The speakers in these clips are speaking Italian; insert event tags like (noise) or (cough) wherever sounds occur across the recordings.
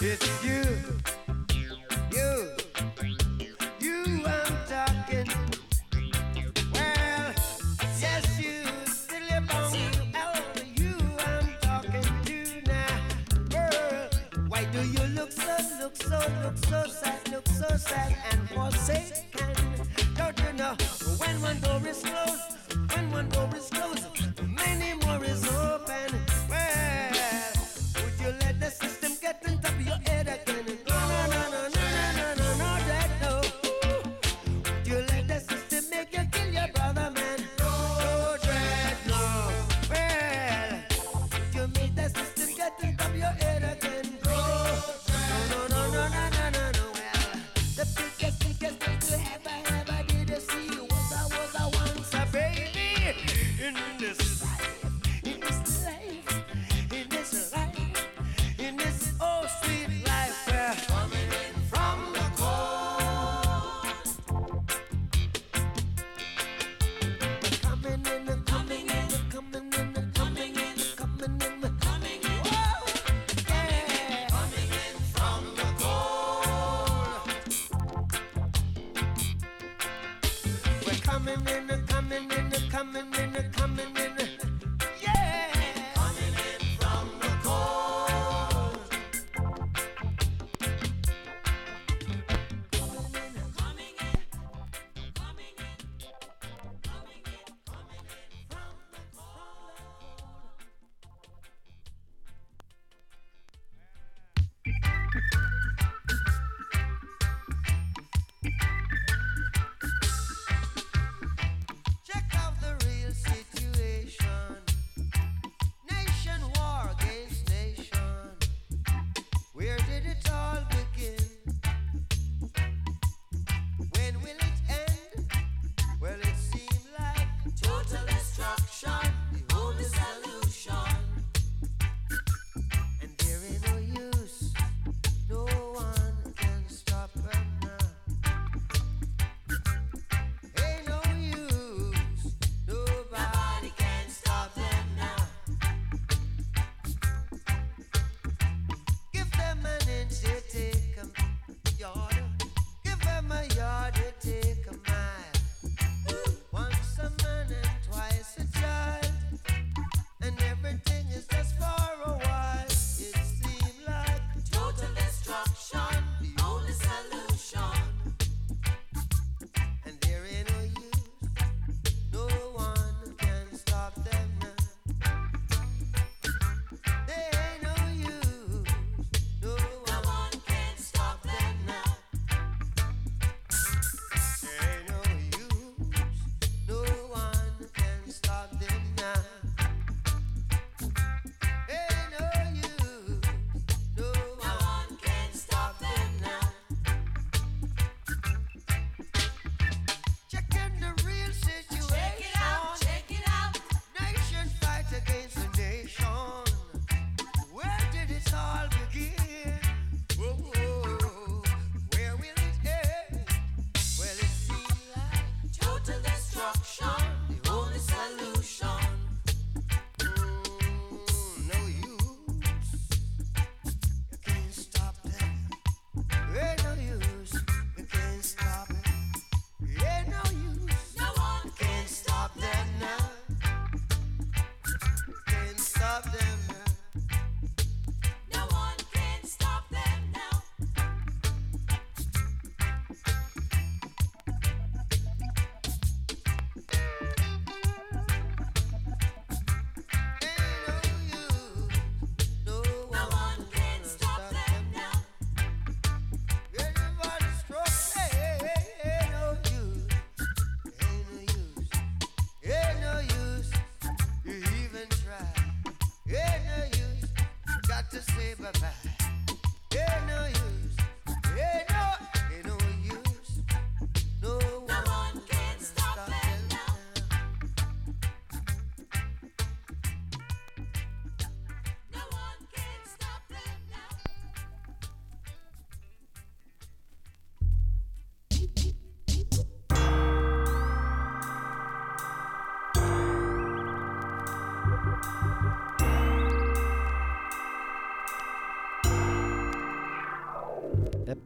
no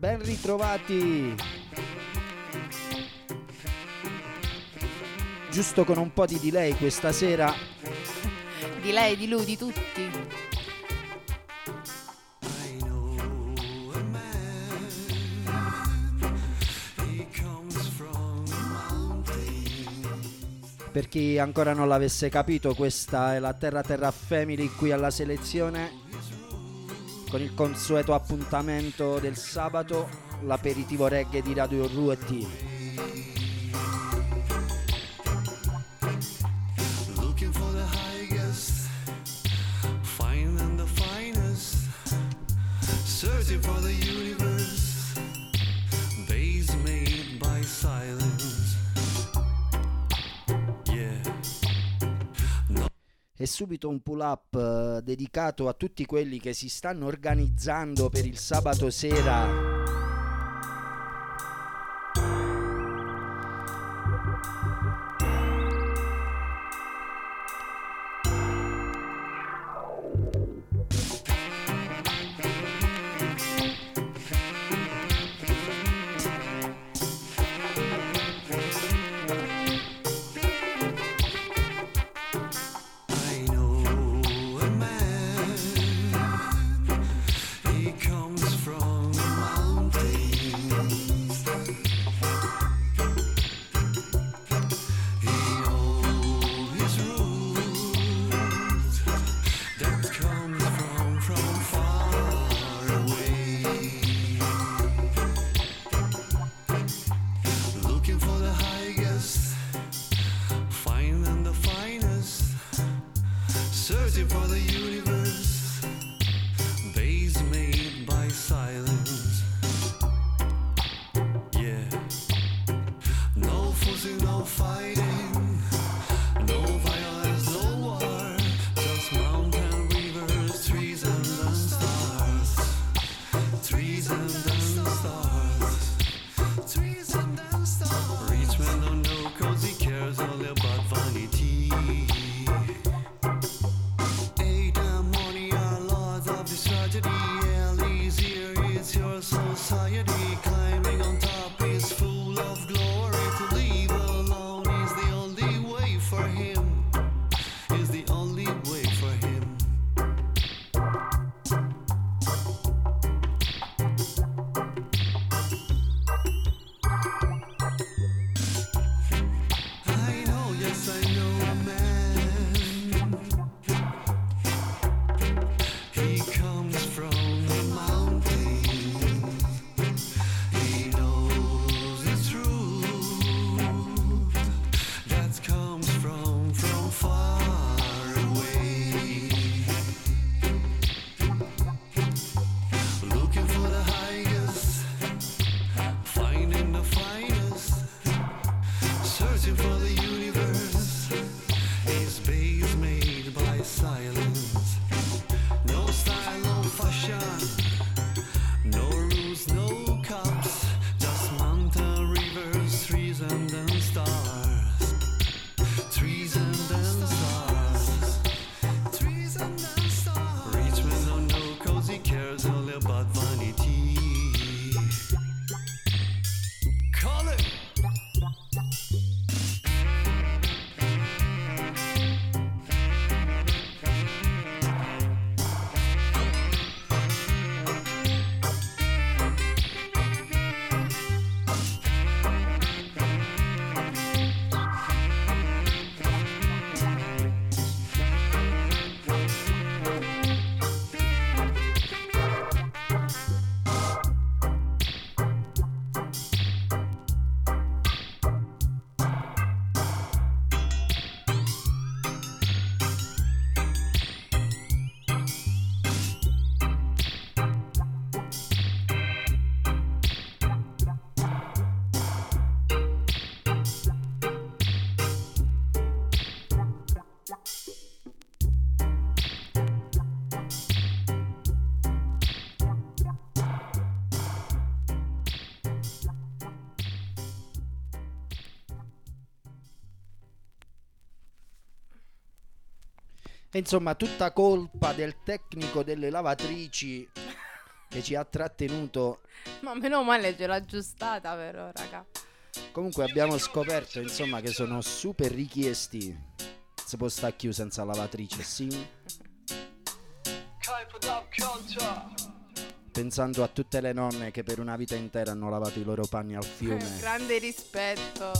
ben ritrovati! Giusto con un po' di delay questa sera. (laughs) Di lei, di lui, di tutti. Per chi ancora non l'avesse capito, questa è la Terra Terra Family qui alla selezione con il consueto appuntamento del sabato, l'aperitivo reggae di Radio Rue TV. e subito un pull up eh, dedicato a tutti quelli che si stanno organizzando per il sabato sera. Insomma, tutta colpa del tecnico delle lavatrici che ci ha trattenuto. Ma meno male ce l'ha aggiustata però, raga. Comunque abbiamo scoperto, insomma, che sono super richiesti. Si può stare chiuso senza lavatrice, sì. Pensando a tutte le nonne che per una vita intera hanno lavato i loro panni al fiume. (laughs) Grande rispetto.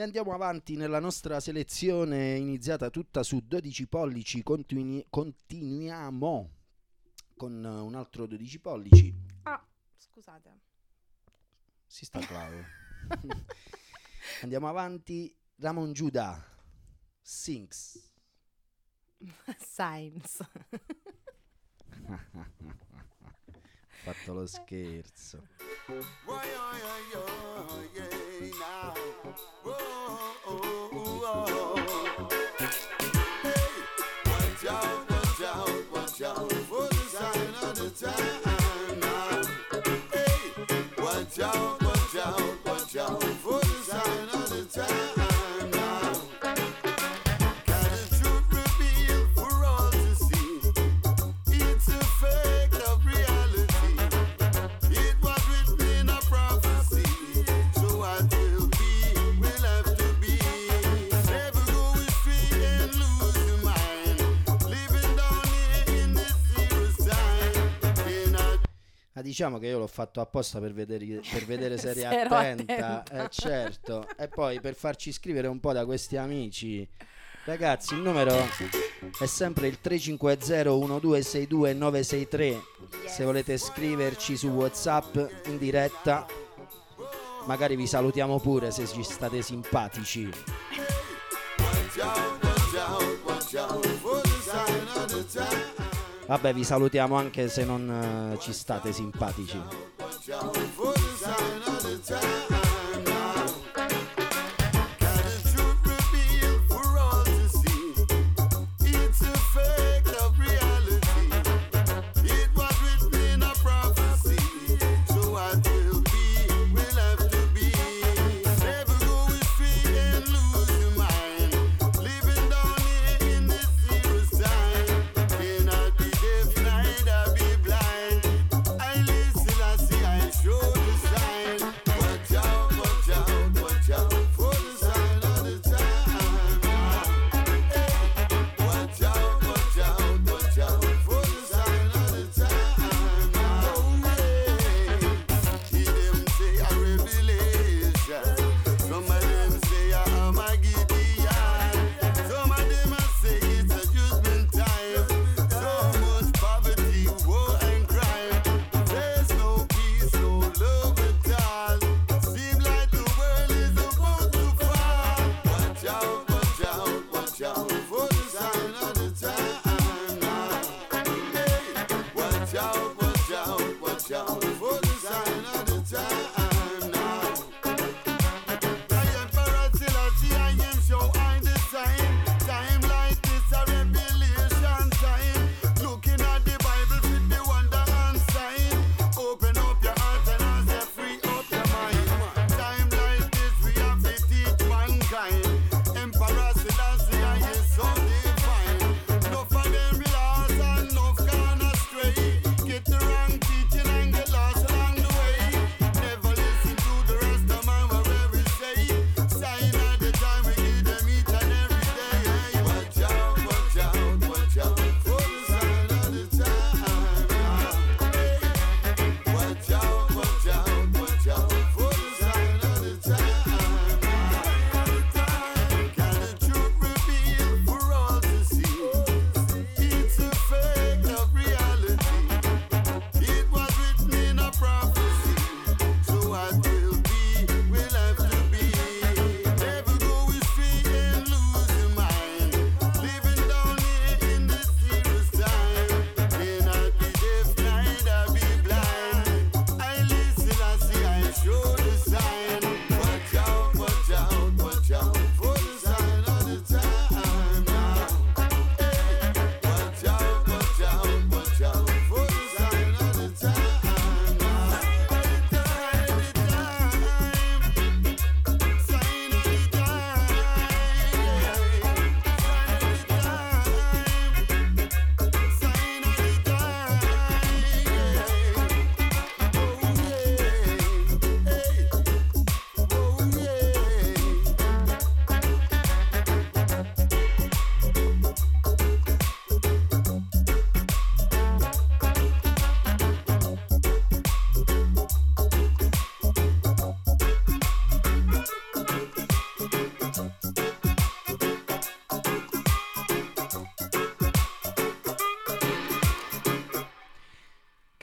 E andiamo avanti nella nostra selezione iniziata tutta su 12 pollici. Continui- continuiamo con eh, un altro 12 pollici. Ah, scusate. Si sta clavo. (laughs) andiamo avanti. Ramon Giuda, Sinks. (laughs) Science. (laughs) fatto lo scherzo. Watch out, watch out, watch out. Ma diciamo che io l'ho fatto apposta per vedere, per vedere (laughs) se eri attenta, attenta. Eh, certo. e poi per farci scrivere un po' da questi amici. Ragazzi, il numero è sempre il 350-1262-963. Se volete scriverci su WhatsApp in diretta, magari vi salutiamo pure se ci state simpatici. (laughs) Vabbè, vi salutiamo anche se non eh, ci state simpatici.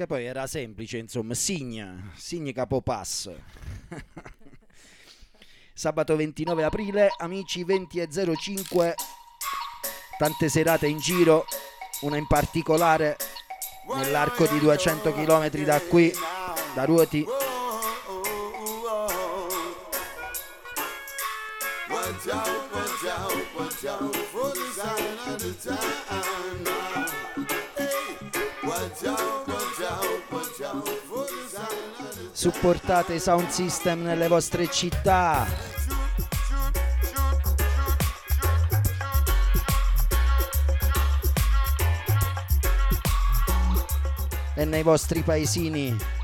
poi era semplice, insomma, signa, Signa Capopass. (laughs) Sabato 29 aprile, amici 20.05, tante serate in giro, una in particolare nell'arco di 200 km da qui, da Ruoti, supportate i sound system nelle vostre città. e nei vostri paesini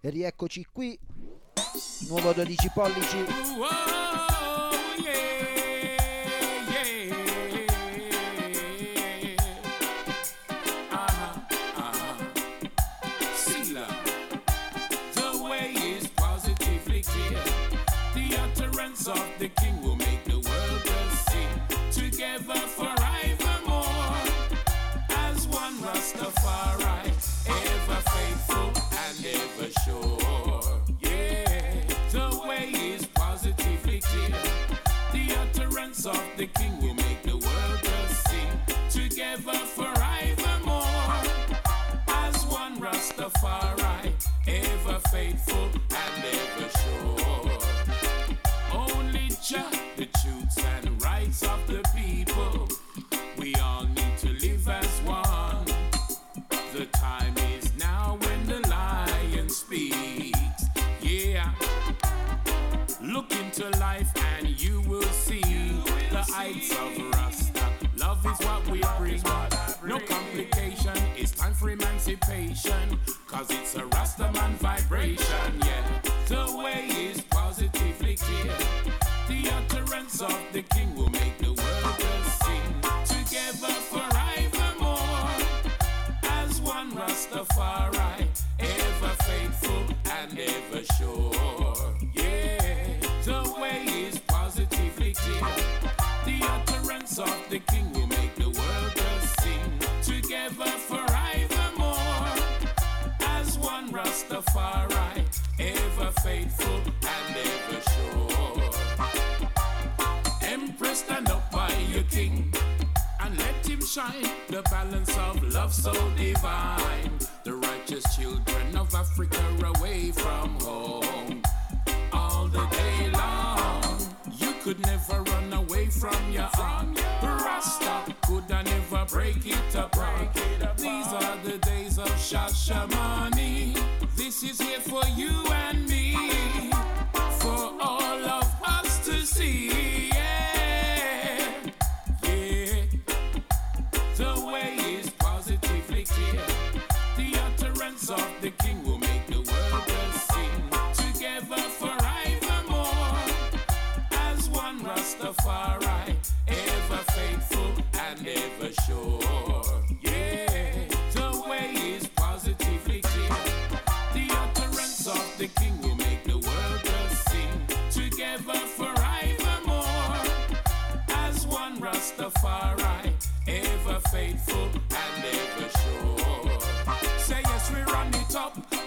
E rieccoci qui. Nuovo 12 pollici. Whoa, yeah, of the king will make the world to sing together forevermore. As one Rastafari, ever faithful Cause it's a Rastaman vibration, yeah. The way is positively clear. The utterance of the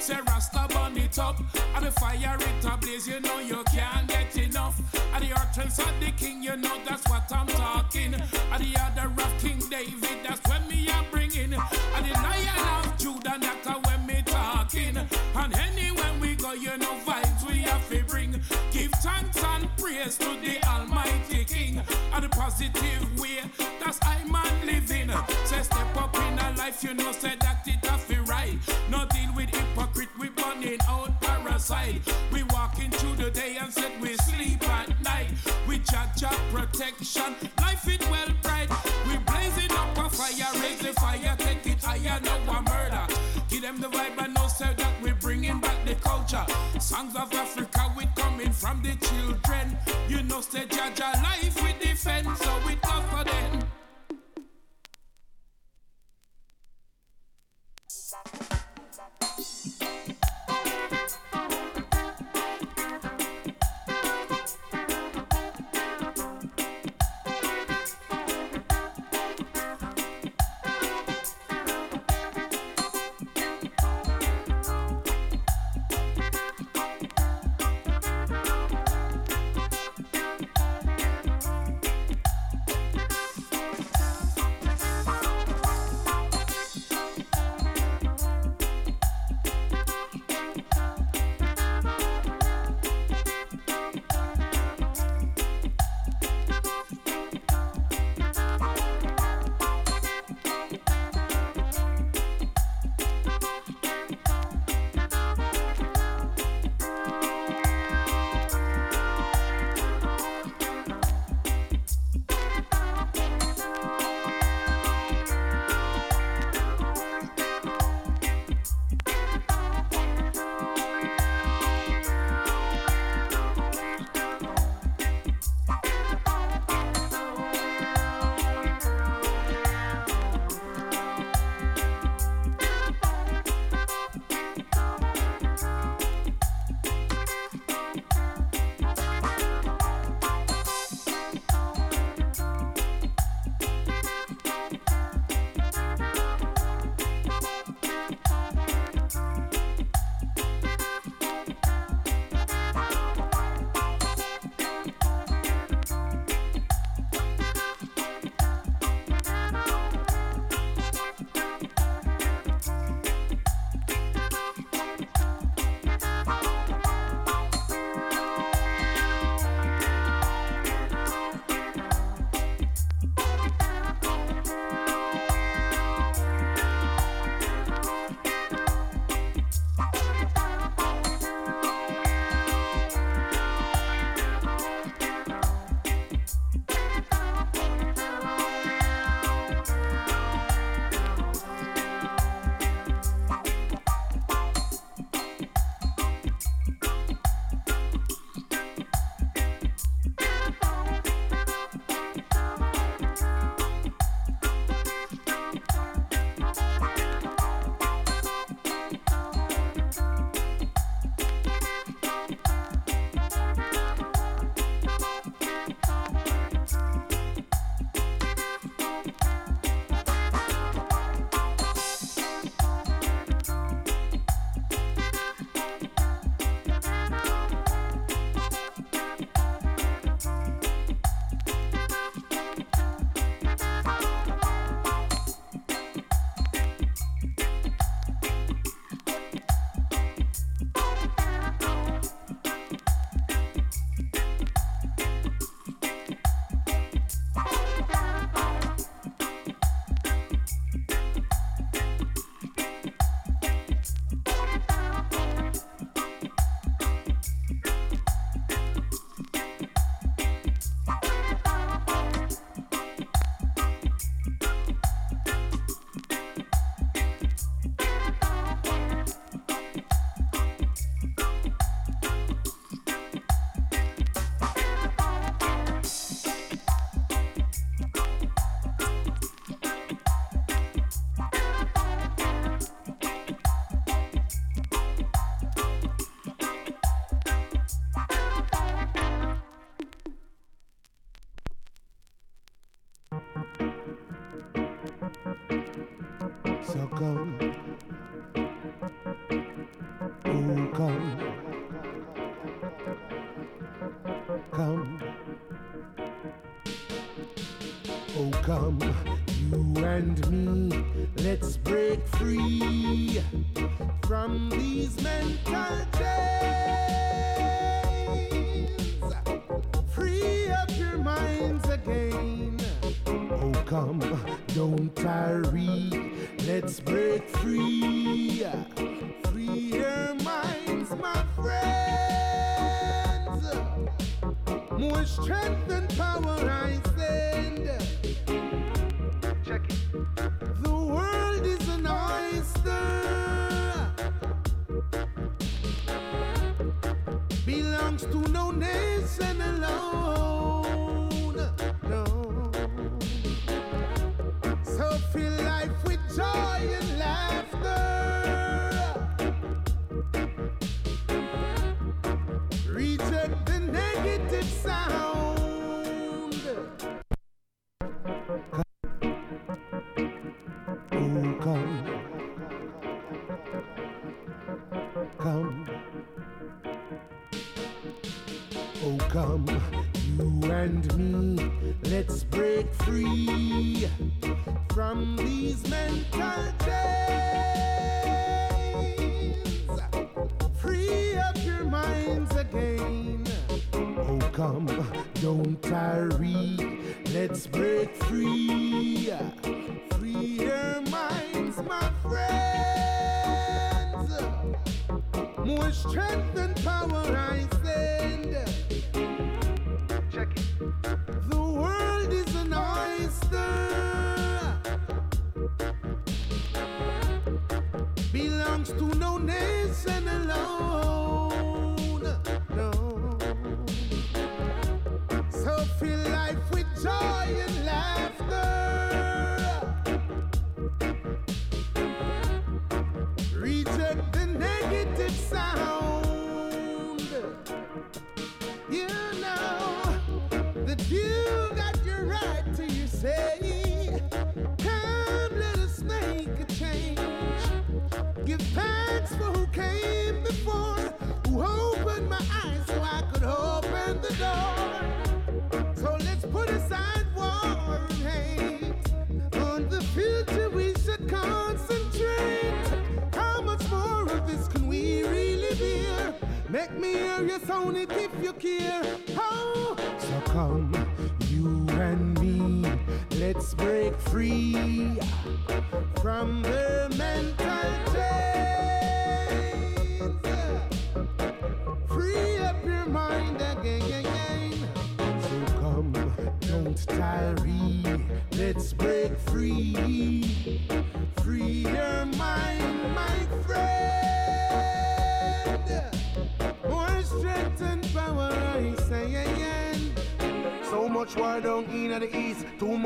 Say Rasta burn it up. And the fire it ablaze, you know you can't get enough. And the utterance of the king, you know that's what I'm talking. And the other of King David, that's when me I'm bringing. And the lion of Judah, that's when me talking. And anywhere we go, you know vibes we have to bring. Give thanks and praise to the Almighty King. And the positive way, that's I man living. Say step up in a life, you know, say that We walking through the day and said we sleep at night. We judge our protection, life it well bright. We blazing up a fire, raise the fire, take it higher, no one murder. Give them the vibe and no say that we bringing back the culture. Songs of Africa, we coming from the children. You know, say judge our life we defend, so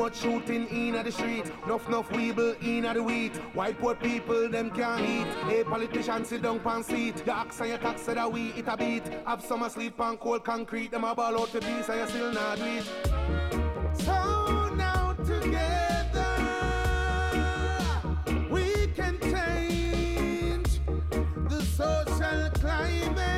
much shooting in the street, enough enough weeble in the wheat. White poor people them can't eat. A politician sit down pan seat. The axe and your tax said that we eat a beat. Have summer sleep on cold concrete. Them a ball out to peace and you still not eat. So now together we can change the social climate.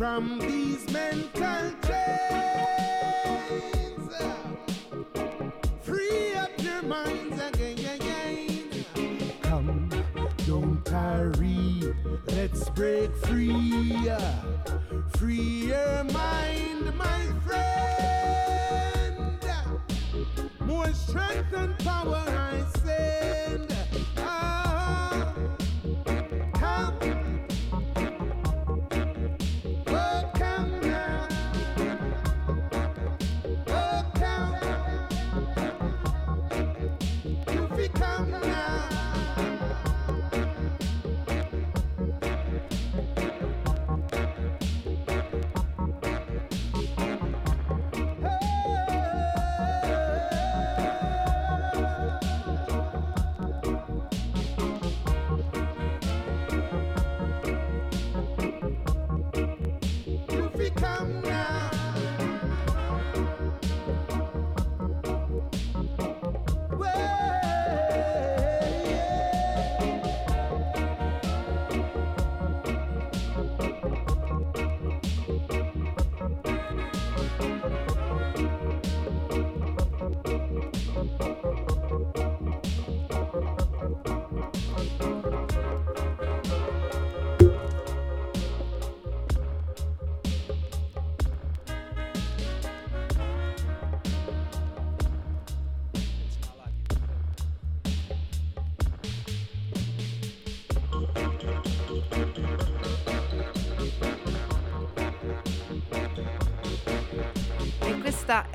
from these men.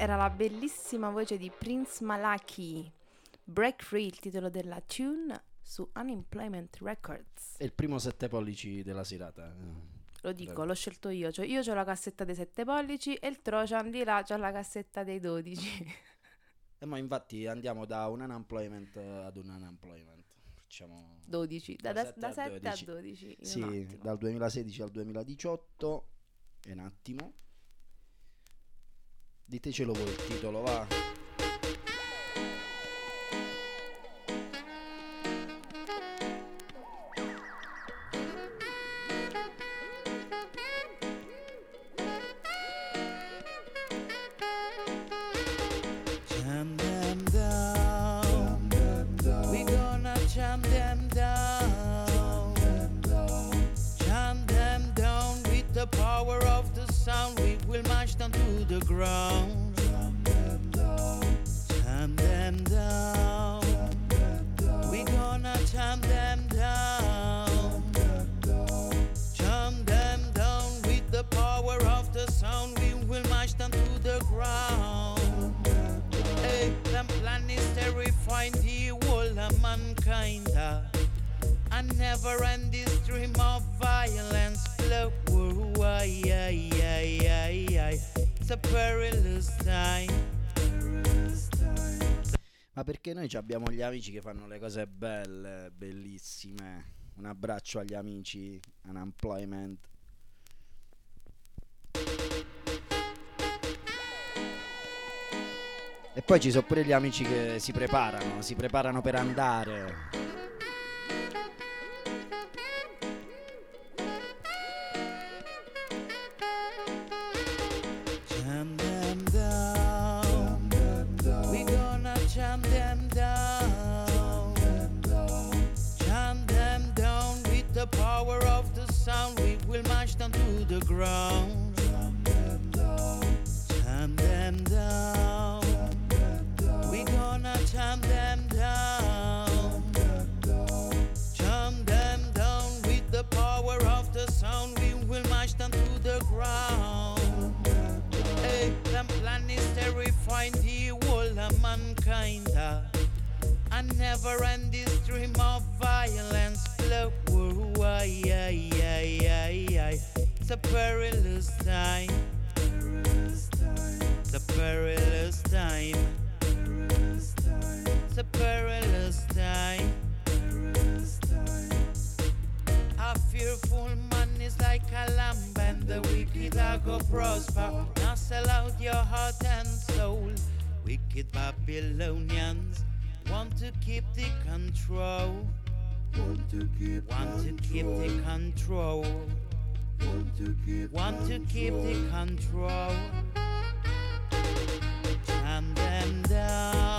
Era la bellissima voce di Prince Malaki. Break Free, il titolo della tune su Unemployment Records. È il primo sette pollici della serata. eh. Lo dico, Bello. l'ho scelto io. Cioè, io ho la cassetta dei 7 pollici e il Trojan di là c'ha la cassetta dei 12. (laughs) E ma infatti andiamo da un unemployment ad un unemployment. Facciamo 12, da, Da da, sette da a 7 a 12. 12. in un Sì, attimo. dal 2016 al 2018. E un attimo. Ditecelo voi il titolo, va. Ground. Jam them down. We gonna jam them down. Jam them down with the power of the sound. We will march them to the ground. Hey, them plan is terrifying the whole of mankind. uh. A never ending stream of violence perilous time. Ma perché noi abbiamo gli amici che fanno le cose belle, bellissime. Un abbraccio agli amici unemployment. E poi ci sono pure gli amici che si preparano, si preparano per andare. A never ending stream of violence flow. Whoa, ay, ay, ay, ay, ay. It's a perilous time. It's a perilous time. It's a perilous time. A fearful man is like a lamb, and the wicked are go prosper. Now sell out your heart and soul. Wicked Babylonians want to keep the control. Want to keep, want to keep the control. Want to keep, want to keep the control. Jam them down.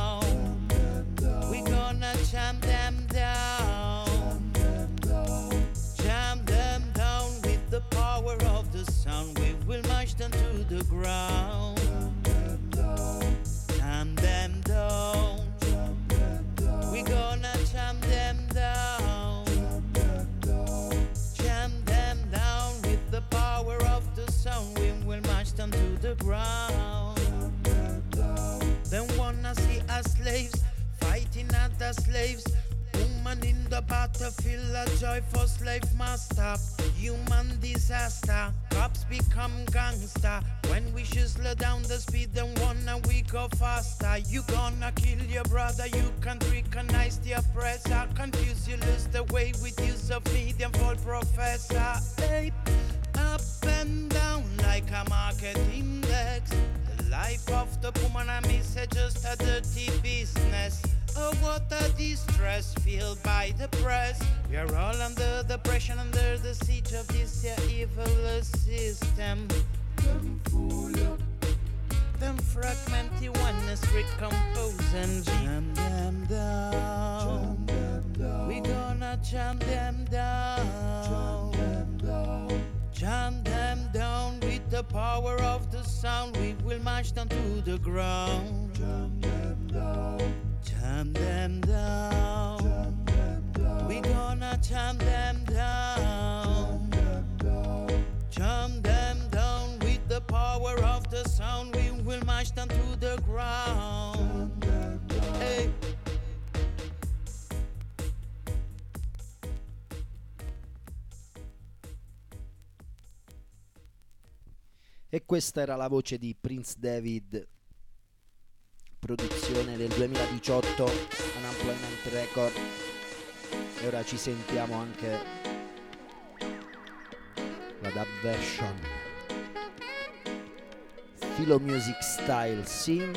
Slaves. Woman in the battlefield, a joyful slave master. Human disaster, cops become gangster. When we should slow down the speed, then wanna we go faster. You gonna kill your brother, you can't recognize the oppressor. Confuse you, lose the way with use of medium for professor. Hey, up and down like a market index. The life of the woman I miss is just a dirty business. Oh, what a distress feel by the press. We are all under the pressure, under the siege of this evil system. Them fool. Them fragment you oneness recompose and jam them down. We gonna jam them down. Jam them down with the power of the sound. We will march them to the ground. Jam them down. Gonna jam them with the power of the sound. We will mash. E questa era la voce di Prince David, produzione del 2018, Unemployment Record. E ora ci sentiamo anche la dub version. Philo Music Style Sing.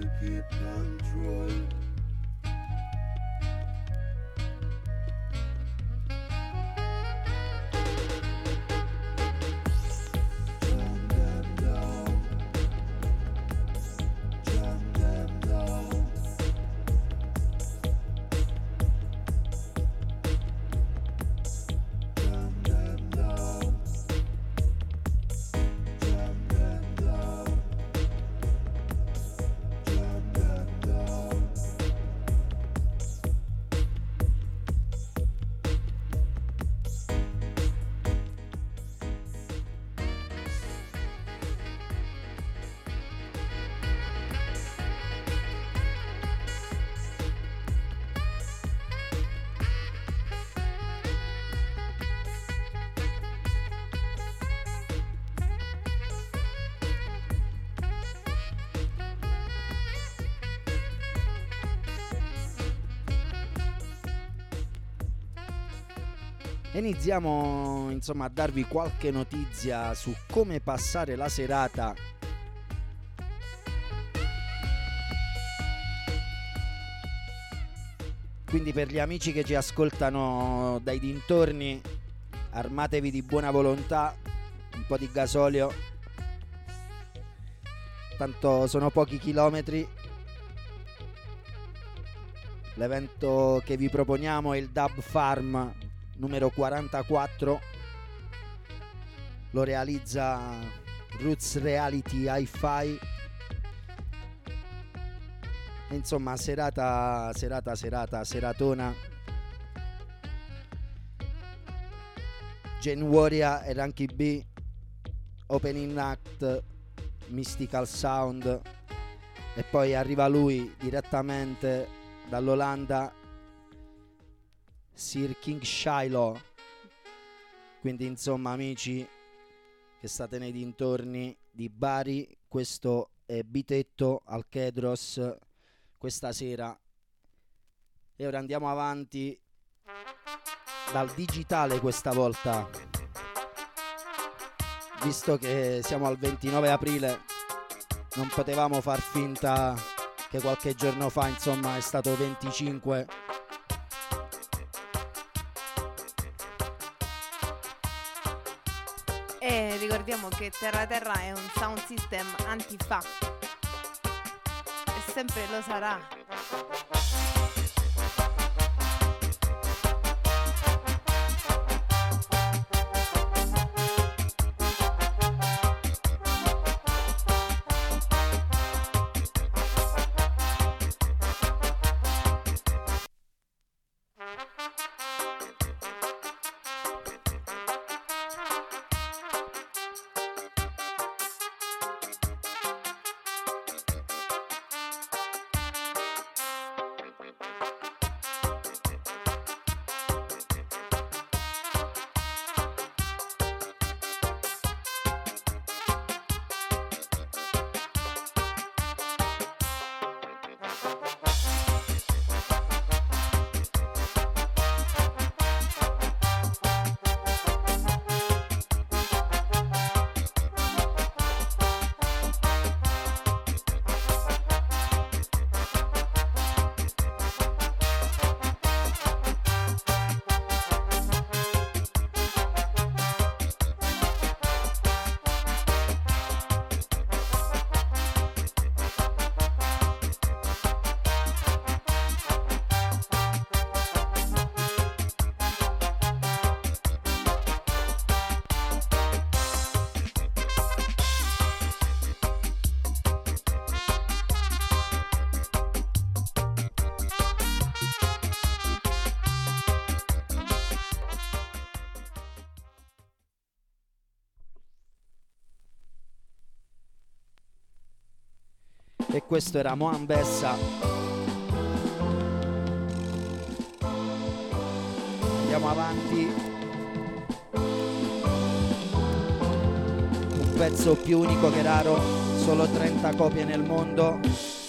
To keep control. Iniziamo insomma a darvi qualche notizia su come passare la serata. Quindi per gli amici che ci ascoltano dai dintorni, armatevi di buona volontà, un po' di gasolio. Tanto sono pochi chilometri. L'evento che vi proponiamo è il Dub Farm numero 44 lo realizza Roots Reality Hi-Fi. Insomma serata serata serata seratona. Warrior e Ranky B Opening Act Mystical Sound. E poi arriva lui direttamente dall'Olanda Sir King Shiloh. Quindi insomma amici che state nei dintorni di Bari, questo è Bitetto al Kedros questa sera. E ora andiamo avanti dal digitale questa volta. Visto che siamo al 29 aprile, non potevamo far finta che qualche giorno fa, insomma, è stato 25 Ricordiamo che Terra Terra è un sound system antifa. E sempre lo sarà. Questo era Moan Bessa. Andiamo avanti. Un pezzo più unico che raro, solo 30 copie nel mondo.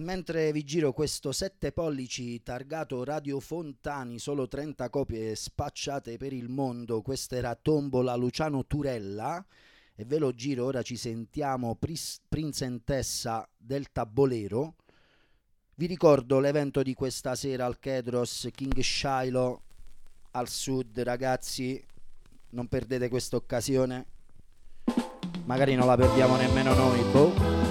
Mentre vi giro questo 7 pollici targato Radio Fontani, solo 30 copie spacciate per il mondo, questa era Tombola Luciano Turella e ve lo giro, ora ci sentiamo Princentessa del Tabolero. Vi ricordo l'evento di questa sera al Kedros King Shiloh al sud, ragazzi, non perdete questa occasione. Magari non la perdiamo nemmeno noi, boh.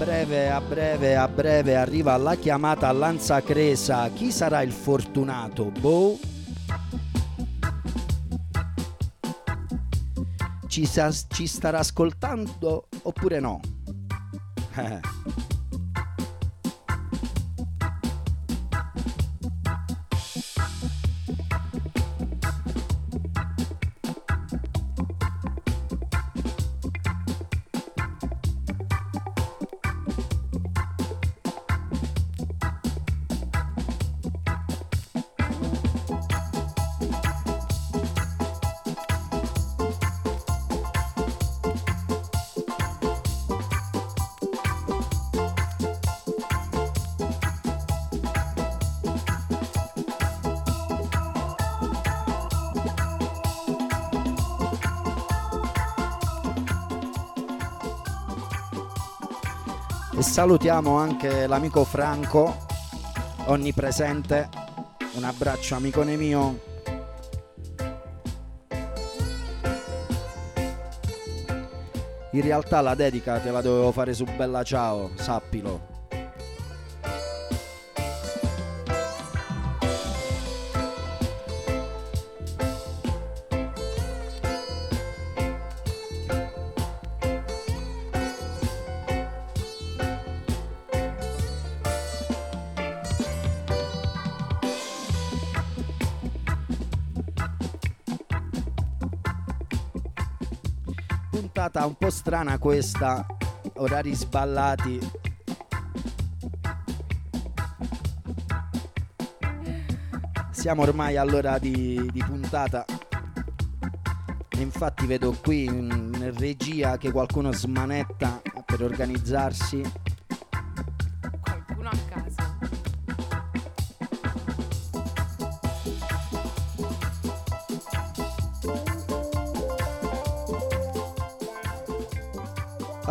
Breve, a breve, a breve arriva la chiamata Lanza Cresa. Chi sarà il fortunato? Boh. ci, sa- ci starà ascoltando oppure no? (laughs) salutiamo anche l'amico Franco, onnipresente. Un abbraccio amicone mio. In realtà la dedica te la dovevo fare su Bella Ciao, sappilo. Puntata un po' strana questa, orari sballati. Siamo ormai all'ora di, di puntata. E infatti vedo qui in regia che qualcuno smanetta per organizzarsi.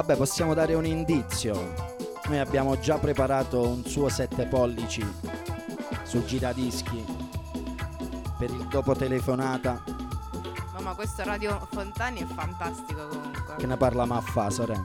Vabbè, possiamo dare un indizio. Noi abbiamo già preparato un suo 7 pollici sul giradischi per il dopo telefonata Mamma, questo Radio Fontani è fantastico comunque. che ne parla ma fa, sorella.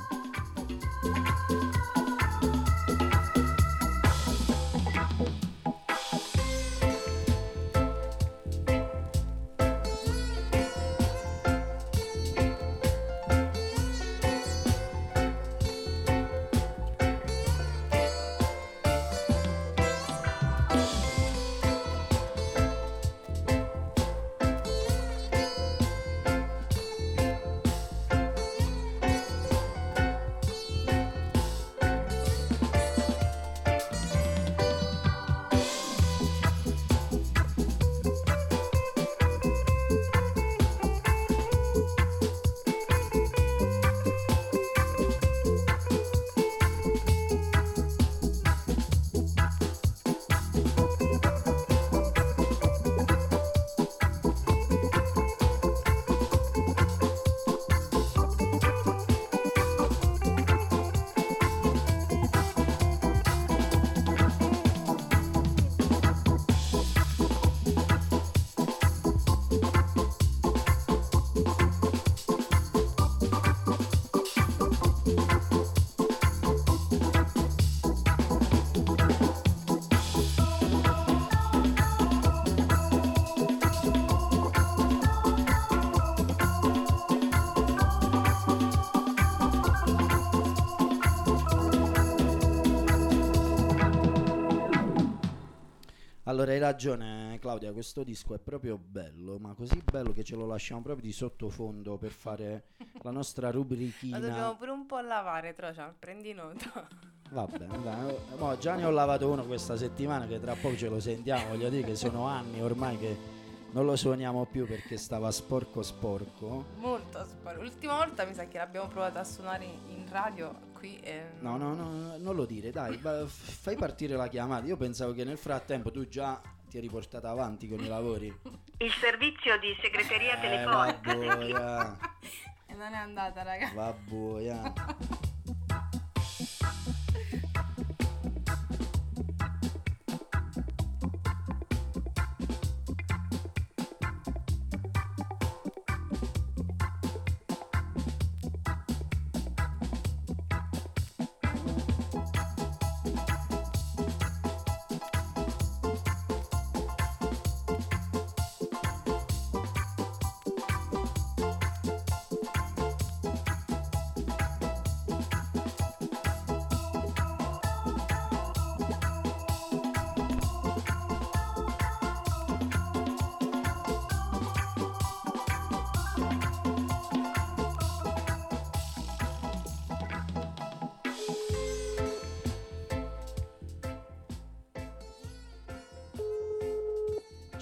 Allora hai ragione Claudia, questo disco è proprio bello, ma così bello che ce lo lasciamo proprio di sottofondo per fare la nostra (laughs) Lo dobbiamo rubrichina. pure un po' lavare, Trocia, prendi nota. Va bene, dai, mo già ne ho lavato uno questa settimana che tra poco ce lo sentiamo, voglio dire che sono anni ormai che non lo suoniamo più perché stava sporco sporco. Molto sparo. L'ultima volta mi sa che l'abbiamo provato a suonare in radio qui e... No, no, no, non lo dire, dai, fai partire la chiamata. Io pensavo che nel frattempo tu già ti eri portata avanti con i lavori. Il servizio di segreteria Eh, telefonica del vabboia, (laughs) E non è andata, raga. vabboia.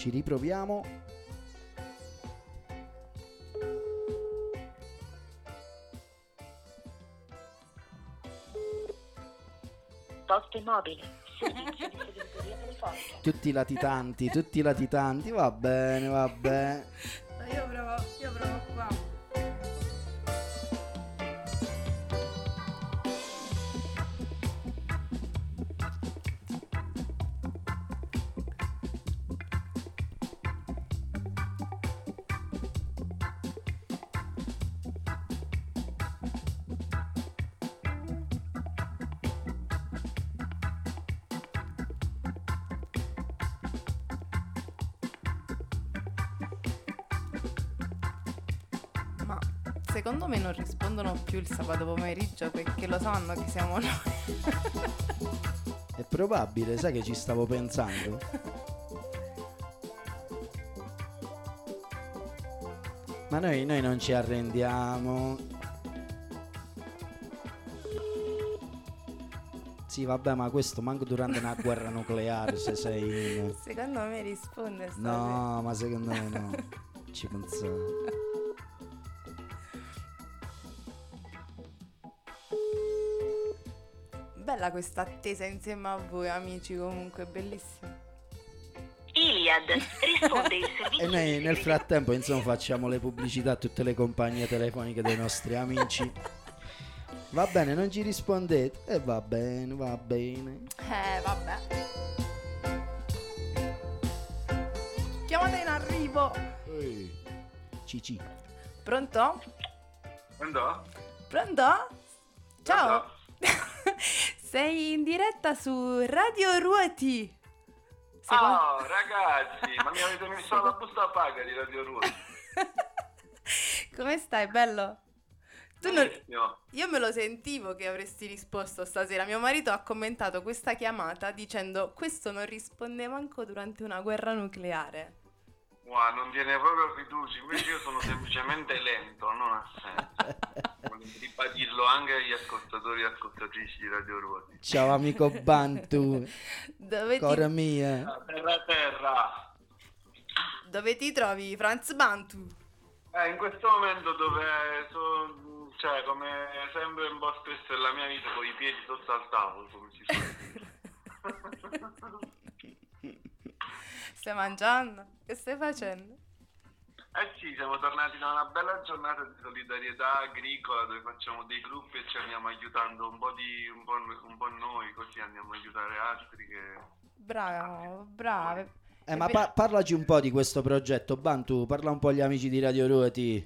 Ci riproviamo. Poste mobili. Tutti latitanti, tutti latitanti. Va bene, va bene. Il sabato pomeriggio perché lo sanno che siamo noi. È probabile, sai che ci stavo pensando? Ma noi, noi non ci arrendiamo. Sì, vabbè, ma questo manco durante una guerra nucleare se sei... Secondo me risponde stasera. No, ma secondo me no. Ci pensavo. Bella questa attesa insieme a voi amici comunque, bellissimo. Iliad risponde il (laughs) servizio E noi nel frattempo, insomma, facciamo le pubblicità a tutte le compagnie telefoniche dei nostri amici. Va bene, non ci rispondete. E va bene, va bene. Eh, vabbè. Chiamata in arrivo. Cici. Pronto? Pronto? Pronto? Ciao. Pronto? (laughs) Sei in diretta su Radio Ruoti. Secondo- Ah, ragazzi, ma mi avete messo la busta paga di Radio Ruoti. (laughs) Come stai, bello? Non... Io me lo sentivo che avresti risposto stasera. Mio marito ha commentato questa chiamata dicendo questo non risponde manco durante una guerra nucleare. Wow, non tiene proprio fiducia, invece io sono semplicemente lento, non ha senso. Volevo ribadirlo anche agli ascoltatori e ascoltatrici di Radio Ruoti. Ciao amico Bantu. Dove Cora ti, mia. Terra terra. dove ti trovi, Franz Bantu? Eh, in questo momento dove sono, cioè, come sempre un po' spesso nella mia vita, con i piedi sotto al tavolo, come si suol dire. (laughs) Stai mangiando? Che stai facendo? Eh sì, siamo tornati da una bella giornata di solidarietà agricola dove facciamo dei gruppi e ci andiamo aiutando un po', di, un po', un po' noi, così andiamo a aiutare altri che... Bravo, brave. Eh, ma pa- parlaci un po' di questo progetto, Bantu. Parla un po' agli amici di Radio Ruoti.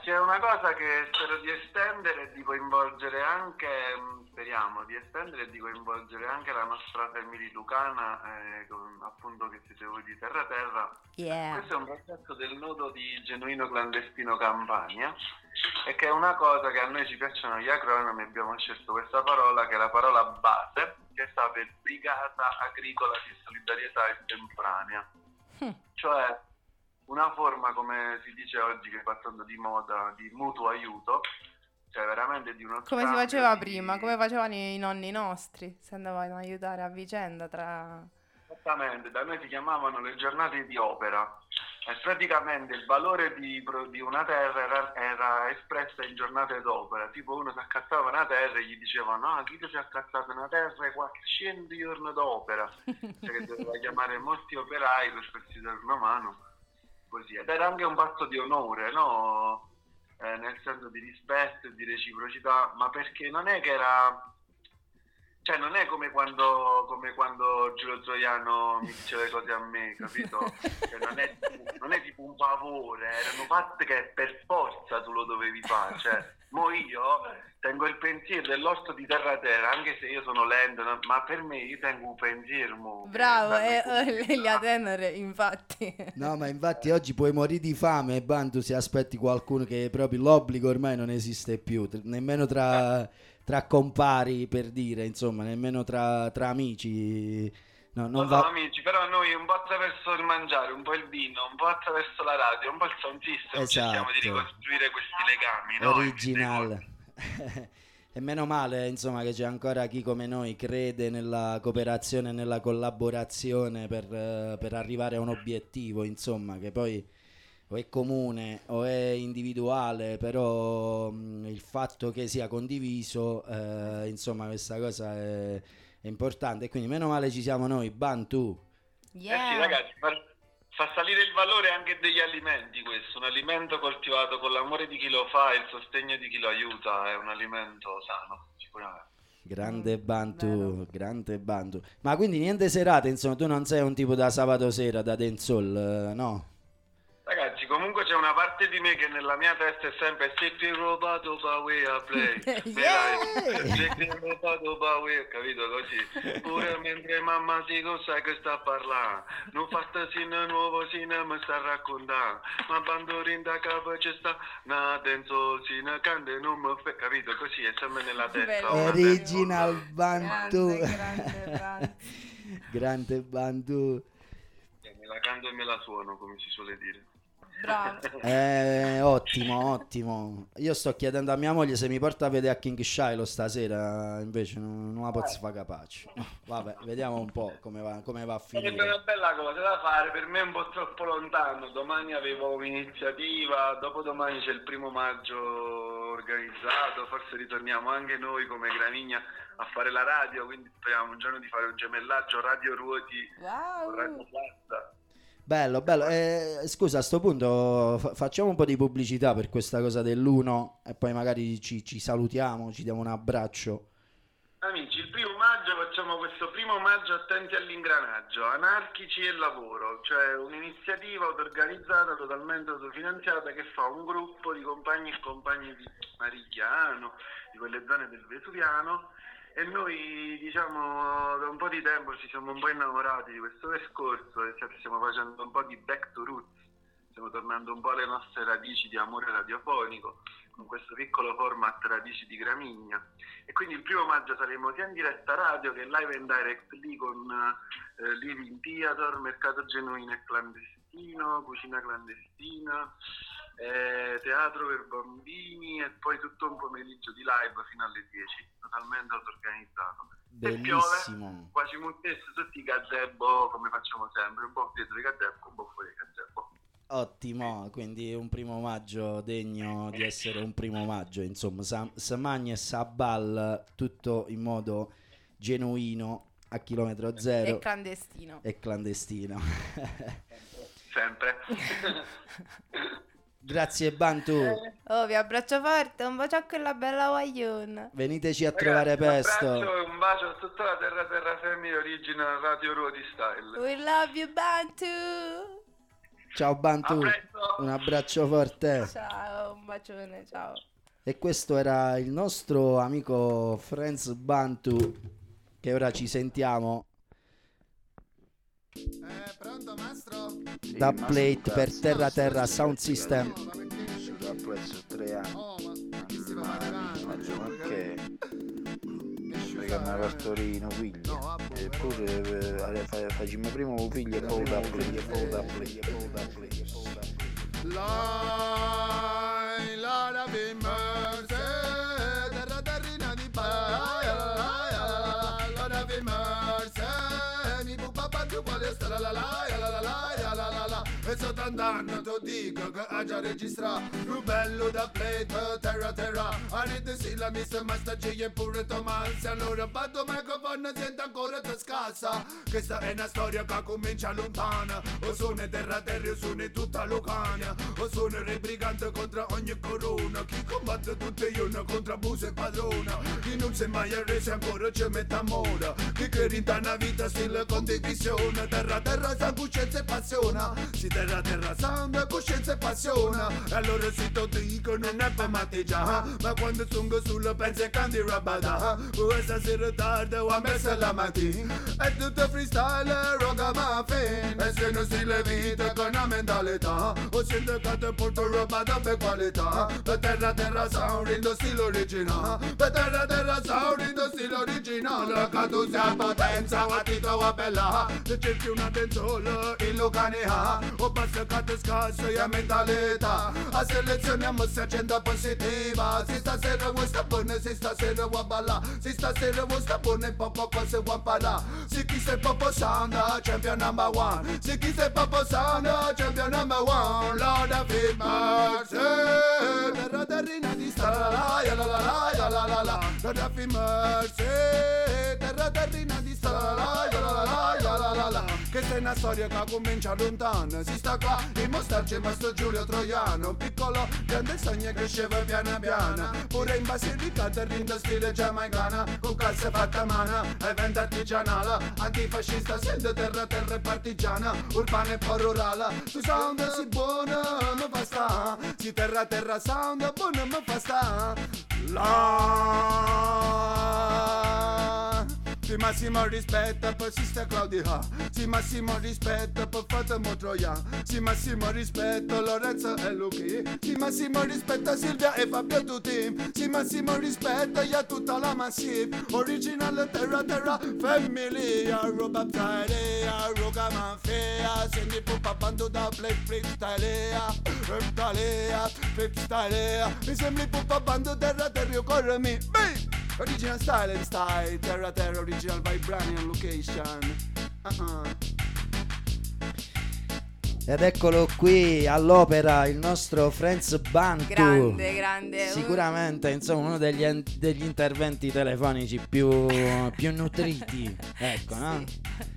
Ragazzi, è una cosa che spero di estendere e di coinvolgere anche, mh, speriamo, di estendere e di coinvolgere anche la nostra famiglia lucana, eh, appunto che siete voi di Terra Terra. Yeah. Questo è un progetto del nodo di Genuino Clandestino Campania e che è una cosa che a noi ci piacciono gli acronimi, abbiamo scelto questa parola che è la parola base, che sta per Brigata Agricola di Solidarietà Estemporanea. Hm. Cioè una forma, come si dice oggi, che va tanto di moda, di mutuo aiuto, cioè veramente di uno Come si faceva di- prima, come facevano i nonni nostri, si andavano ad aiutare a vicenda tra... Esattamente, da noi si chiamavano le giornate di opera. E praticamente il valore di, di una terra era, era espressa in giornate d'opera, tipo uno si accattava una terra e gli dicevano no, chi ti si è accattato una terra e qualche 100 giorni d'opera, (laughs) cioè che doveva chiamare molti operai per farsi dare una mano, così, ed era anche un patto di onore, no? Eh, nel senso di rispetto e di reciprocità, ma perché non è che era cioè non è come quando, come quando Giulio Zoiano mi dice le cose a me, capito? (laughs) Cioè, non, è, non è tipo un favore, erano fatte che per forza tu lo dovevi fare. Cioè, mo io tengo il pensiero dell'orto di terra terra, anche se io sono lento, ma per me io tengo un pensiero. mo, Bravo, eh, qui. eh, gli Atenere, infatti. No, ma infatti oggi puoi morire di fame e Bantu si aspetti qualcuno che proprio l'obbligo ormai non esiste più, nemmeno tra, tra compari per dire, insomma, nemmeno tra, tra amici. No, non va... amici, però noi un po' attraverso il mangiare, un po' il vino, un po' attraverso la radio, un po' il sound system cerchiamo di Esatto. ricostruire questi legami. no? Original. (laughs) E meno male, insomma, che c'è ancora chi come noi crede nella cooperazione nella collaborazione per, eh, per arrivare a un obiettivo, insomma, che poi o è comune o è individuale, però mh, il fatto che sia condiviso, eh, insomma, questa cosa è, è importante. E quindi meno male ci siamo noi, Bantu. Eh sì, ragazzi, fa, fa salire il valore anche degli alimenti questo, un alimento coltivato con l'amore di chi lo fa e il sostegno di chi lo aiuta, è un alimento sano, sicuramente. Grande Bantu, grande Bantu. Ma quindi niente serate, insomma, tu non sei un tipo da sabato sera, da dancehall, eh, no? Ragazzi, comunque c'è una parte di me che nella mia testa è sempre se ti rubato way a play. (laughs) Yeah! Se ti rubato way, capito così? Pure mentre mamma si sa che sta a parlare. Non fatta sino nuovo sino mi sta a raccontare. Ma bandorin da capo c'è sta una denso sino cande non mi fa, capito? Così è sempre nella testa. Original Bantu. Grande, grande, (laughs) grande. grande Bantu. Me la canto e me la suono, come si suole dire. Bravo. Eh, ottimo, ottimo. Io sto chiedendo a mia moglie se mi porta a vedere a King Shiloh stasera, invece non, non la posso fare capace. Vabbè, vediamo un po' come va, come va a Sarebbe finire. una bella cosa da fare, per me è un po' troppo lontano. Domani avevo un'iniziativa, dopodomani c'è il primo maggio organizzato, forse ritorniamo anche noi come Gramigna a fare la radio, quindi speriamo un giorno di fare un gemellaggio radio ruoti con radio Wow. Bello, bello. Eh, scusa, a sto punto fa- facciamo un po' di pubblicità per questa cosa dell'1 e poi magari ci, ci salutiamo, ci diamo un abbraccio. Amici, il primo maggio facciamo questo primo maggio attenti all'ingranaggio, anarchici e lavoro, cioè un'iniziativa auto-organizzata, totalmente autofinanziata che fa un gruppo di compagni e compagni di Marigliano, di quelle zone del Vesuviano e noi diciamo da un po' di tempo ci siamo un po' innamorati di questo percorso stiamo facendo un po' di back to roots, stiamo tornando un po' alle nostre radici di amore radiofonico con questo piccolo format radici di Gramigna. E quindi il primo maggio saremo sia in diretta radio che live and direct lì con eh, Living Theater, mercato genuino e clandestino, cucina clandestina, eh, teatro per bambini e poi tutto un pomeriggio di live fino alle 10, totalmente auto-organizzato. Bellissimo. piove, quasi muntesse tutti i gazebo come facciamo sempre, un po' dietro i gazebo, un po' fuori i gazebo. Ottimo, quindi un primo maggio degno di essere un primo maggio, insomma, sa, sa magna e sa balla tutto in modo genuino a chilometro zero clandestino. e clandestino. (laughs) Sempre. (laughs) (laughs) Grazie Bantu, Oh, vi abbraccio forte, un bacio a quella bella guagliona. veniteci a trovare Ragazzi, presto. Un abbraccio e un bacio a tutta la terra terra family original Radio Ruoti Style. We love you, Bantu. Ciao Bantu, un abbraccio forte. Ciao, un bacione, ciao. E questo era il nostro amico Franz Bantu, che ora ci sentiamo Eh, pronto, mastro? da Plate per Terra Terra Sound System. da prezzo tre anni. Oh, ma che si fa avanti? Ma che? Mi ha partorito figlio. Eppure eh, fa- facciamo prima un figlio e poi da play, e poi da play, e poi da play, Stanno che ha già registrato più bello da plate, terra terra. Need to see la missa Master G e pure Tomasi. Allora batto microfono sento ancora ti scassa. Questa è una storia che comincia lontana. O sono terra terra, o sono tutta Lucania. O sono il re brigante contro ogni corona. Chi combatte tutte io contro abuso e padrona. Chi non si è mai arreso ancora ci mette amore. Chi crede una vita stile condivisione. Terra terra, sa coscienza e passione. Si terra terra, sangue, che si appassiona E allora sì, ti dico non è per matteggia Ma quando sono solo penso che andi rabada Questa sera tardi o a mezza la mattina È tutto freestyle, roga ma E se non si levita con la mentalità Ho sindacato porto roba da per qualità Per terra terra sound in stile originale Per terra terra sound in stile originale Che tu sei potenza, guatito a bella Se cerchi una denzola, il lucane ha Ho passato scarso, io propria mentalita Aselecționea mă se agenda pozitiva Zista se rău stăpâne, zista se rău abala. Zista se rău stăpâne, popo po se wampala Ziki se popo sana, champion number one. Ziki se popo sana, champion number one. Lord of it, Max Terradarina di stara, la la la la la la. La Lord of it, Max Terradarina di Che sei una storia che comincia lontano. Si sta qua in mostrarci Mastro Giulio Troiano Piccolo, grande sogno che sceva piano piano. Pure in Basilicata rinda stile giamaicana Con calze fatta a mano, evento artigianale. Antifascista, sente terra, terra e partigiana Urbana e poi rurale. Tu sound si buono, mi fa sta. Si terra, terra sound, buono mi fa sta. La Sì massimo rispetto per Sister Claudia. Sì massimo rispetto per Fatemo Troia. Sì massimo rispetto Lorenzo e Luchi. Sì massimo rispetto a Silvia e Fabio tutti. Sì massimo rispetto a tutta la Massive Original Terra Terra Family A roba upside A roga mafia. Senti pupa bando da play flip style Flip style Flip style Mi sembri pupa bando terra terra corremi. Beh! Original style and style, terra terra, original vibranium location. Uh-uh. Ed eccolo qui all'opera il nostro Franz Bantu. Grande, grande. Sicuramente, insomma, uno degli, degli interventi telefonici più, più nutriti. (laughs) Ecco, no?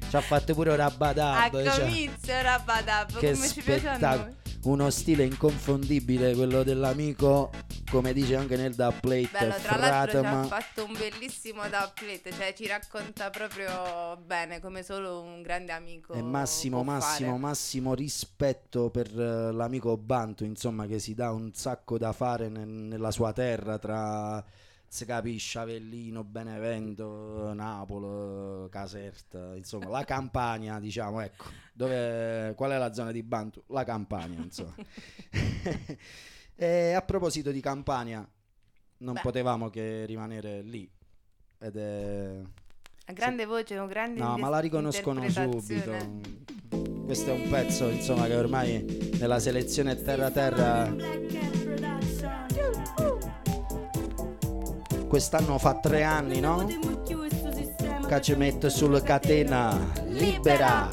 Ci ha fatto pure A Rabadab. cioè, comizio Rabadab, che come ci piace a spettacolo. noi. Uno stile inconfondibile, quello dell'amico, come dice anche nel da plate. Bello, tra l'altro ha fatto un bellissimo doublet, cioè ci racconta proprio bene come solo un grande amico. E massimo, può massimo, fare. massimo rispetto per eh, l'amico Bantu, insomma, che si dà un sacco da fare nel- nella sua terra tra, si capisce, Avellino, Benevento, Napoli, Caserta, insomma, la Campania, (laughs) diciamo, ecco. Dove, qual è la zona di Bantu? La Campania, insomma. (laughs) e a proposito di Campania, non Beh. potevamo che rimanere lì. Ed è... A grande voce, un grande No, ma la riconoscono subito. Questo è un pezzo, insomma, che ormai nella selezione terra terra quest'anno fa tre anni, no? Che ci mette sulla catena libera.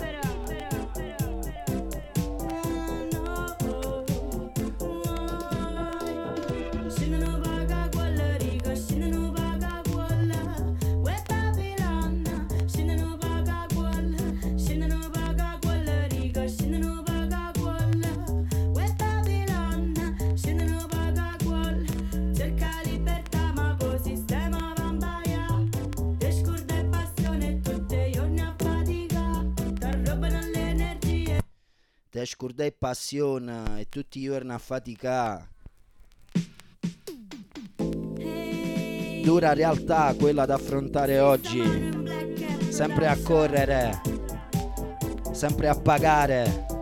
Te scordai passione e tutti i giorni a fatica. Dura realtà quella da affrontare oggi. Sempre a correre. Sempre a pagare.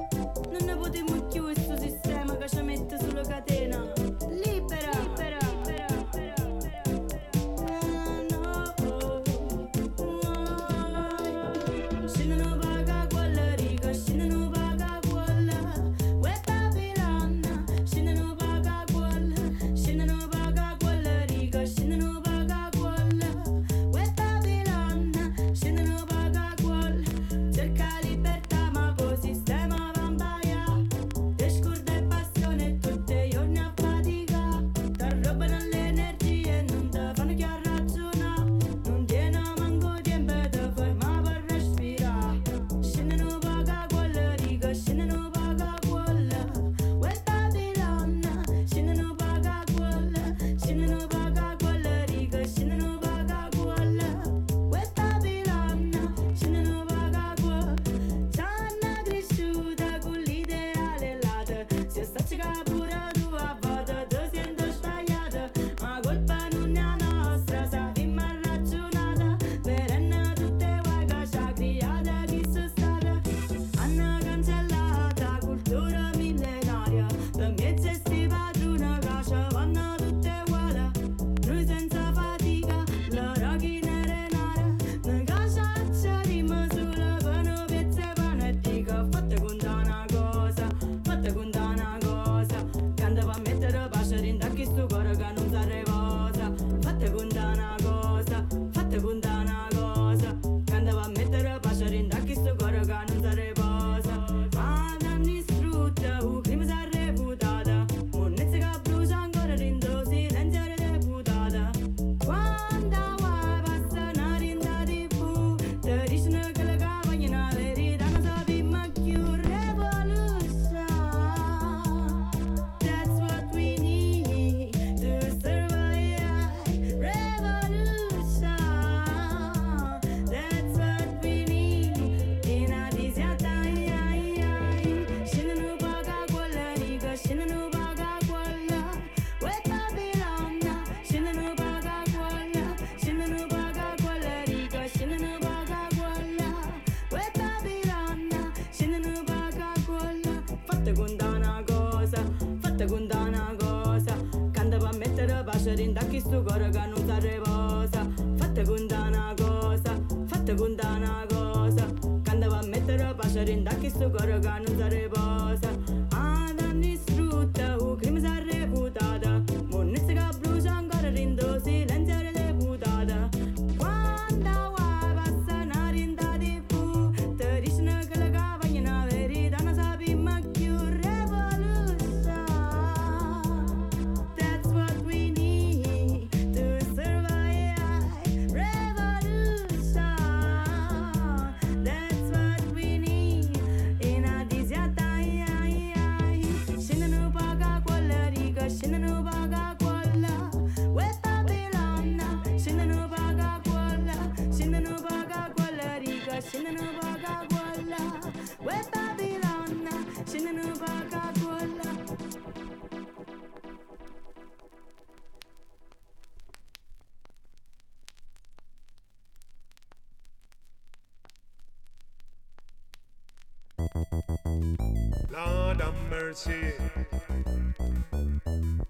mercy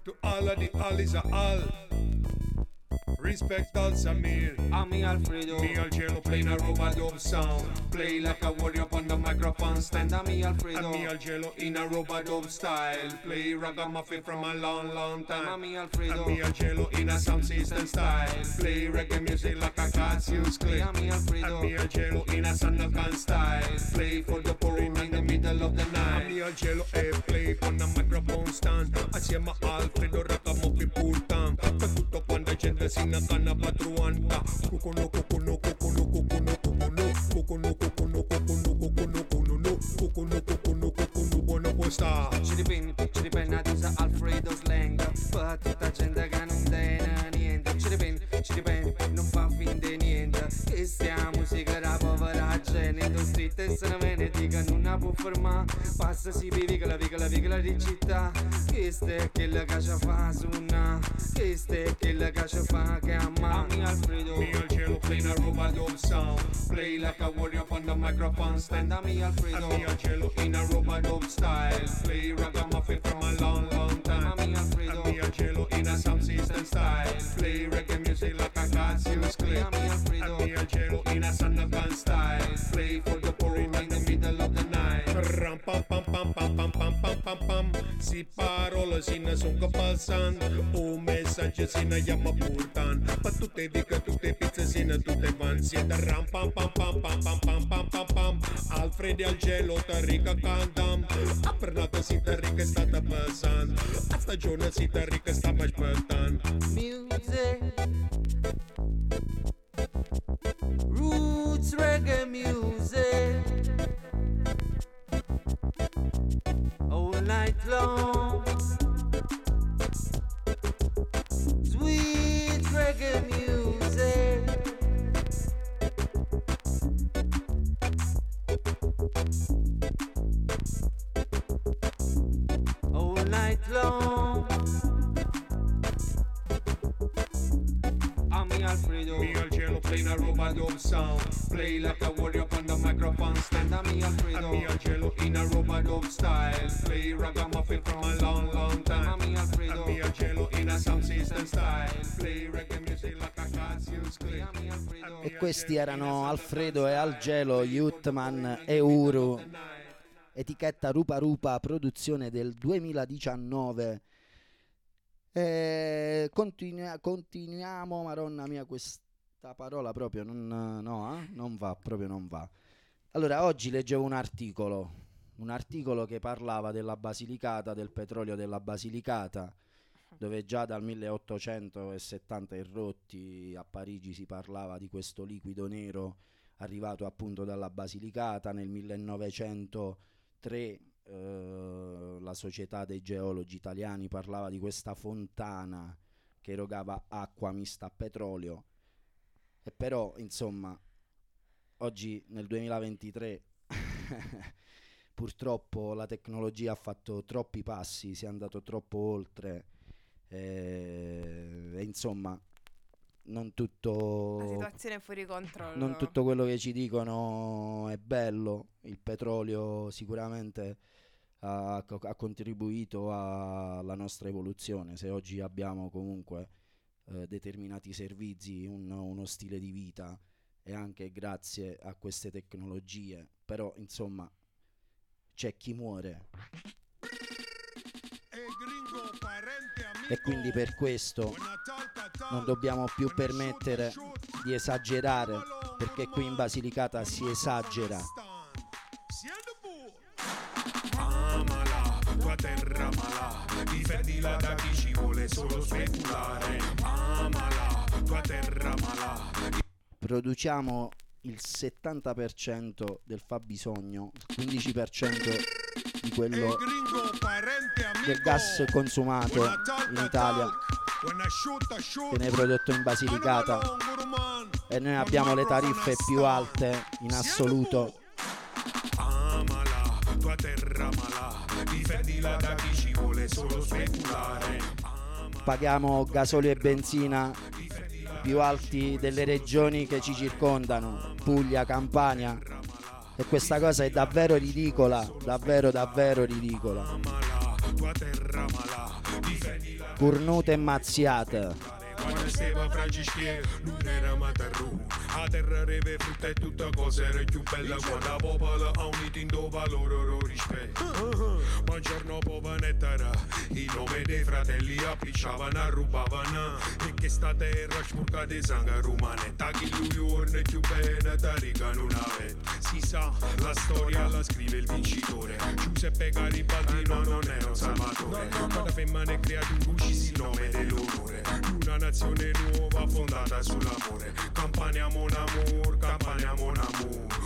to Allah the Aliza Al. Respect al Samir. A mi Alfredo. Mi Algero playing a robot sound. Play like a warrior the microphone stand and me Alfredo. And me Algelo in a robadub style. Play ragamuffin from a long, long time. And me Alfredo. And me Algelo in a sound system style. Play reggae music like a cat's use clay. And me Alfredo. And me Algelo in a Sandokan style. Play for the poor in the middle of the night. And me Algelo, eh, play on a microphone stand. Assieme a Alfredo ragamuffin pool time Per tutto quando gente c'è del sinacana patruanta Cucuno, cucuno, cucuno, cucuno, cucuno Cucuno, cucuno, cucuno, cucuno kukuno kukuno kukuno buono può sta. Ci dipende, ci dipende a dire Alfredo slang. Per tutta gente che non tiene niente. Ci dipende, ci dipende, non fa fin di niente. Che sia musica da povera gente In street e se ne che non la può fermare Passa si vive la vicola vicola di città Questa è quella che ci fa sunna Questa è quella che ci fa che Ami Alfredo Mi al cielo plena roba dove sound Play like a warrior on the microphone stand. Ami Alfredo. Mi cielo in a roba dove style Play ragamuffin from a long long time. Ami Alfredo. Mi al cielo in a sound system style. Play reggae music like a Cassius clip. Ami Alfredo. Mi al cielo in a son of gun style. Play for pam pam pam pam pam pam pam Si parole sinä sun pasan Umeessa ja sinä ja mä puhutaan Pattu te vika tu te pizza sinä tu te van Sieltä ram pam pam pam pam pam pam pam pam pam Alfred al gelo ta rica cantam si sita rica sta ta pasan Asta jona sita rica sta mas patan Music Roots reggae music all night long. Sweet reggae music a robot dub sound. Play like a warrior on the microphone stand. I'm me Alfredo And me Algelo in a robot dub style. Play ragamuffin from a long, long time. I'm me Alfredo And me Algelo in a sound system style. Play reggae music like a Cassius Clay. E questi erano Alfredo e Algelo, Youthman e Uru. Etichetta Rupa Rupa, produzione del 2019. E continua- continuiamo, maronna mia, questa parola proprio non, no, eh? non va, proprio non va. Allora, oggi leggevo un articolo, un articolo che parlava della Basilicata, del petrolio della Basilicata, dove già dal 1870 e rotti a Parigi si parlava di questo liquido nero arrivato appunto dalla Basilicata, nel 1903 eh, la società dei geologi italiani parlava di questa fontana che erogava acqua mista a petrolio e però insomma oggi nel 2023 (laughs) purtroppo la tecnologia ha fatto troppi passi, si è andato troppo oltre eh, e insomma non tutto La situazione è fuori controllo. non tutto quello che ci dicono è bello, il petrolio sicuramente ha, ha contribuito alla nostra evoluzione, se oggi abbiamo comunque eh, determinati servizi, un- uno stile di vita. E anche grazie a queste tecnologie. Però insomma c'è chi muore. E quindi per questo non dobbiamo più permettere di esagerare perché qui in Basilicata si esagera. Amala, tua terra mala, difendila da chi vuole solo speculare. Amala, tua terra mala. Produciamo il 70% del fabbisogno, il 15% di quello del gas consumato in Italia. viene prodotto in Basilicata. E noi abbiamo le tariffe più alte in assoluto. Amala, tua terra mala, difendila da chi ci vuole solo speculare. Paghiamo gasolio e benzina più alti delle regioni che ci circondano, Puglia, Campania. E questa cosa è davvero ridicola, davvero davvero ridicola. Cornute e mazziate. Stava Franceschi non era matarru. A terra reve frutta e tutta cosa era più bella Quando la popolo ha unito in dove loro rispetto. Buongiorno povanettara Il nome dei fratelli appicciavano rubavano. E che sta terra sporca di sangue rumanetta. Chi lui giorno più bene tarica non avete Si sa, la storia la scrive il vincitore. Giuseppe Garibaldi no, non è un salvatore Quando femmine è creato un il nome dell'onore. Una nazione nuova fondata sull'amore Campania mon amour, Campania mon amour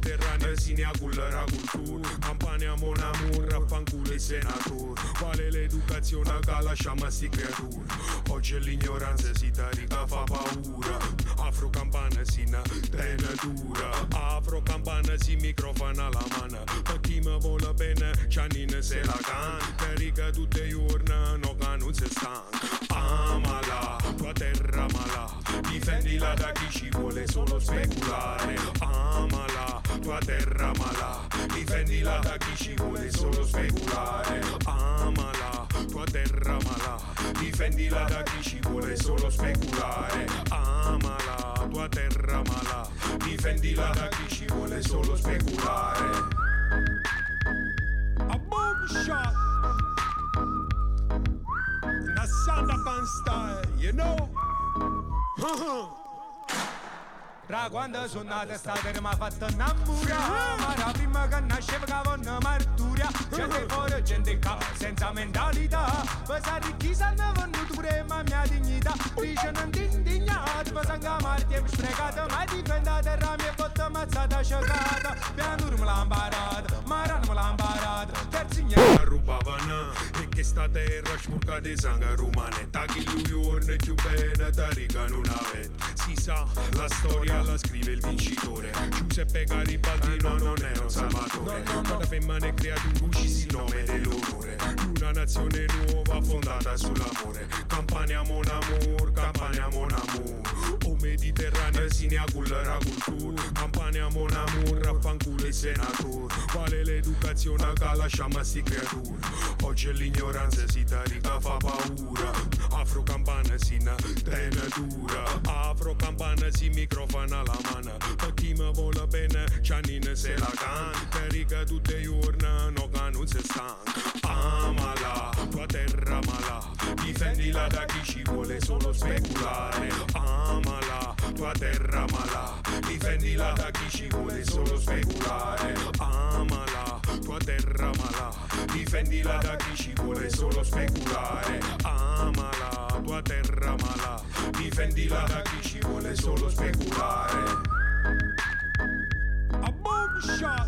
O Mediterraneo sinea cullera cultura Campania mon amour, raffanculo il senator. Quale l'educazione che lasciamo a sti creature Oggi l'ignoranza si tarica fa paura Afro campana si na tena dura Afro campana si microfono alla mano Per chi mi vuole bene, Giannina se la can Carica tutte i giorni, no che non si stanca Amala, tua terra mala Difendila da chi ci vuole solo speculare. Amala, tua terra mala Difendila da chi ci vuole solo speculare. Amala, tua terra mala Difendila da chi ci vuole solo speculare. Amala, tua terra mala Difendila da chi ci vuole solo speculare. A boom shot. In a Sandakan style, you know? (laughs) Ra quando sono nata estate mi ha fatto innamorare Ma la prima che nasceva che avevano marturia. Gente fuori, gente qua, senza mentalità Per sapere chi sanno venuto pure ma mia dignità Dice non ti indignate, per sangue marti e sprecata Ma difenda terra mia botta mazzata sciocata Pianur me l'ha imparata, Maran me l'ha imparata Terzi La rubavano e che sta terra sporca di sangue rumanetta Chi lui giorno più bene tarica non avete Si sa, la storia la scrive il vincitore. Giuseppe Garibaldi no, non è un salvatore. Quando femmine è creato un il nome dell'onore. Una nazione nuova fondata sull'amore. Campania mon amour, Campania mon amour O Mediterraneo sinea cullera cultura Campania mon raffanculo il senator. Quale l'educazione che lasciamo a sti creature Oggi l'ignoranza si tarica fa paura. Afro campana si na tena dura Afro campana si microfono alla mano Per chi mi vuole bene Giannina se la can Carica tutte i giorni no che non si stanca Amala, tua terra mala Difendila da chi ci vuole solo speculare. Amala, tua terra mala Difendila da chi ci vuole solo speculare. Amala, tua terra mala Difendila da chi ci vuole solo speculare. Amala, tua terra mala Difendila da chi ci vuole solo speculare. A boom shot.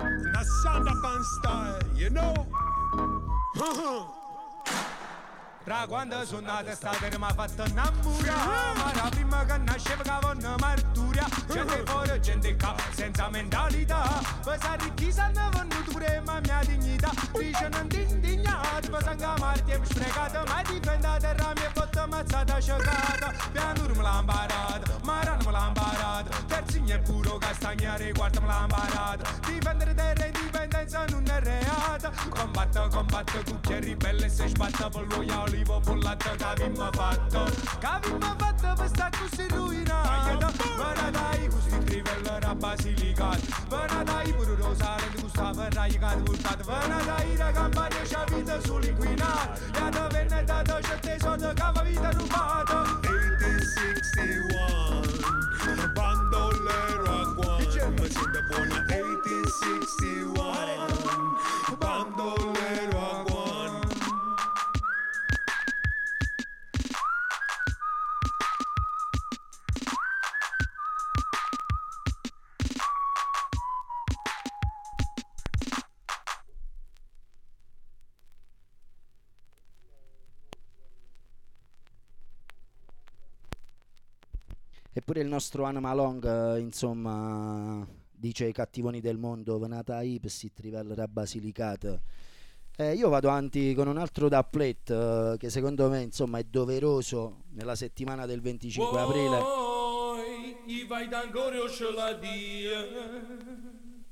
In a Sandakan style, you know? Ra quando sono nata estate mi ha fatto innamorare Ma la prima che nasceva che avevano marturia Gente fuori, gente qua, senza mentalità Per sapere chi sanno venuto pure ma mia dignità Dice non ti indignate, per sangue marti e sprecata Ma difenda terra mia botta mazzata sciocata Pianur me l'ha imparata, Maran me l'ha imparata Terzi legna e puro castagnare guardami la parata Difendere terra e indipendenza non è reata Combatto, combatto, cucchia ribelle se sbatta Per l'uoia olivo, per latte che avimmo fatto Che avimmo fatto per sta così ruinata Vena dai, questi trivella era basilicato Vena dai, pure rosare di questa verra che ha voltato Vena dai, la campagna c'ha vita sull'inquinato E a venne dato certe soldi che aveva vita rubata 1861 Eppure il nostro Anna Malong, eh, insomma, dice ai cattivoni del mondo, venata a per si trivellera basilicata. Eh, io vado avanti con un altro doublet eh, che secondo me insomma è doveroso nella settimana del 25 aprile i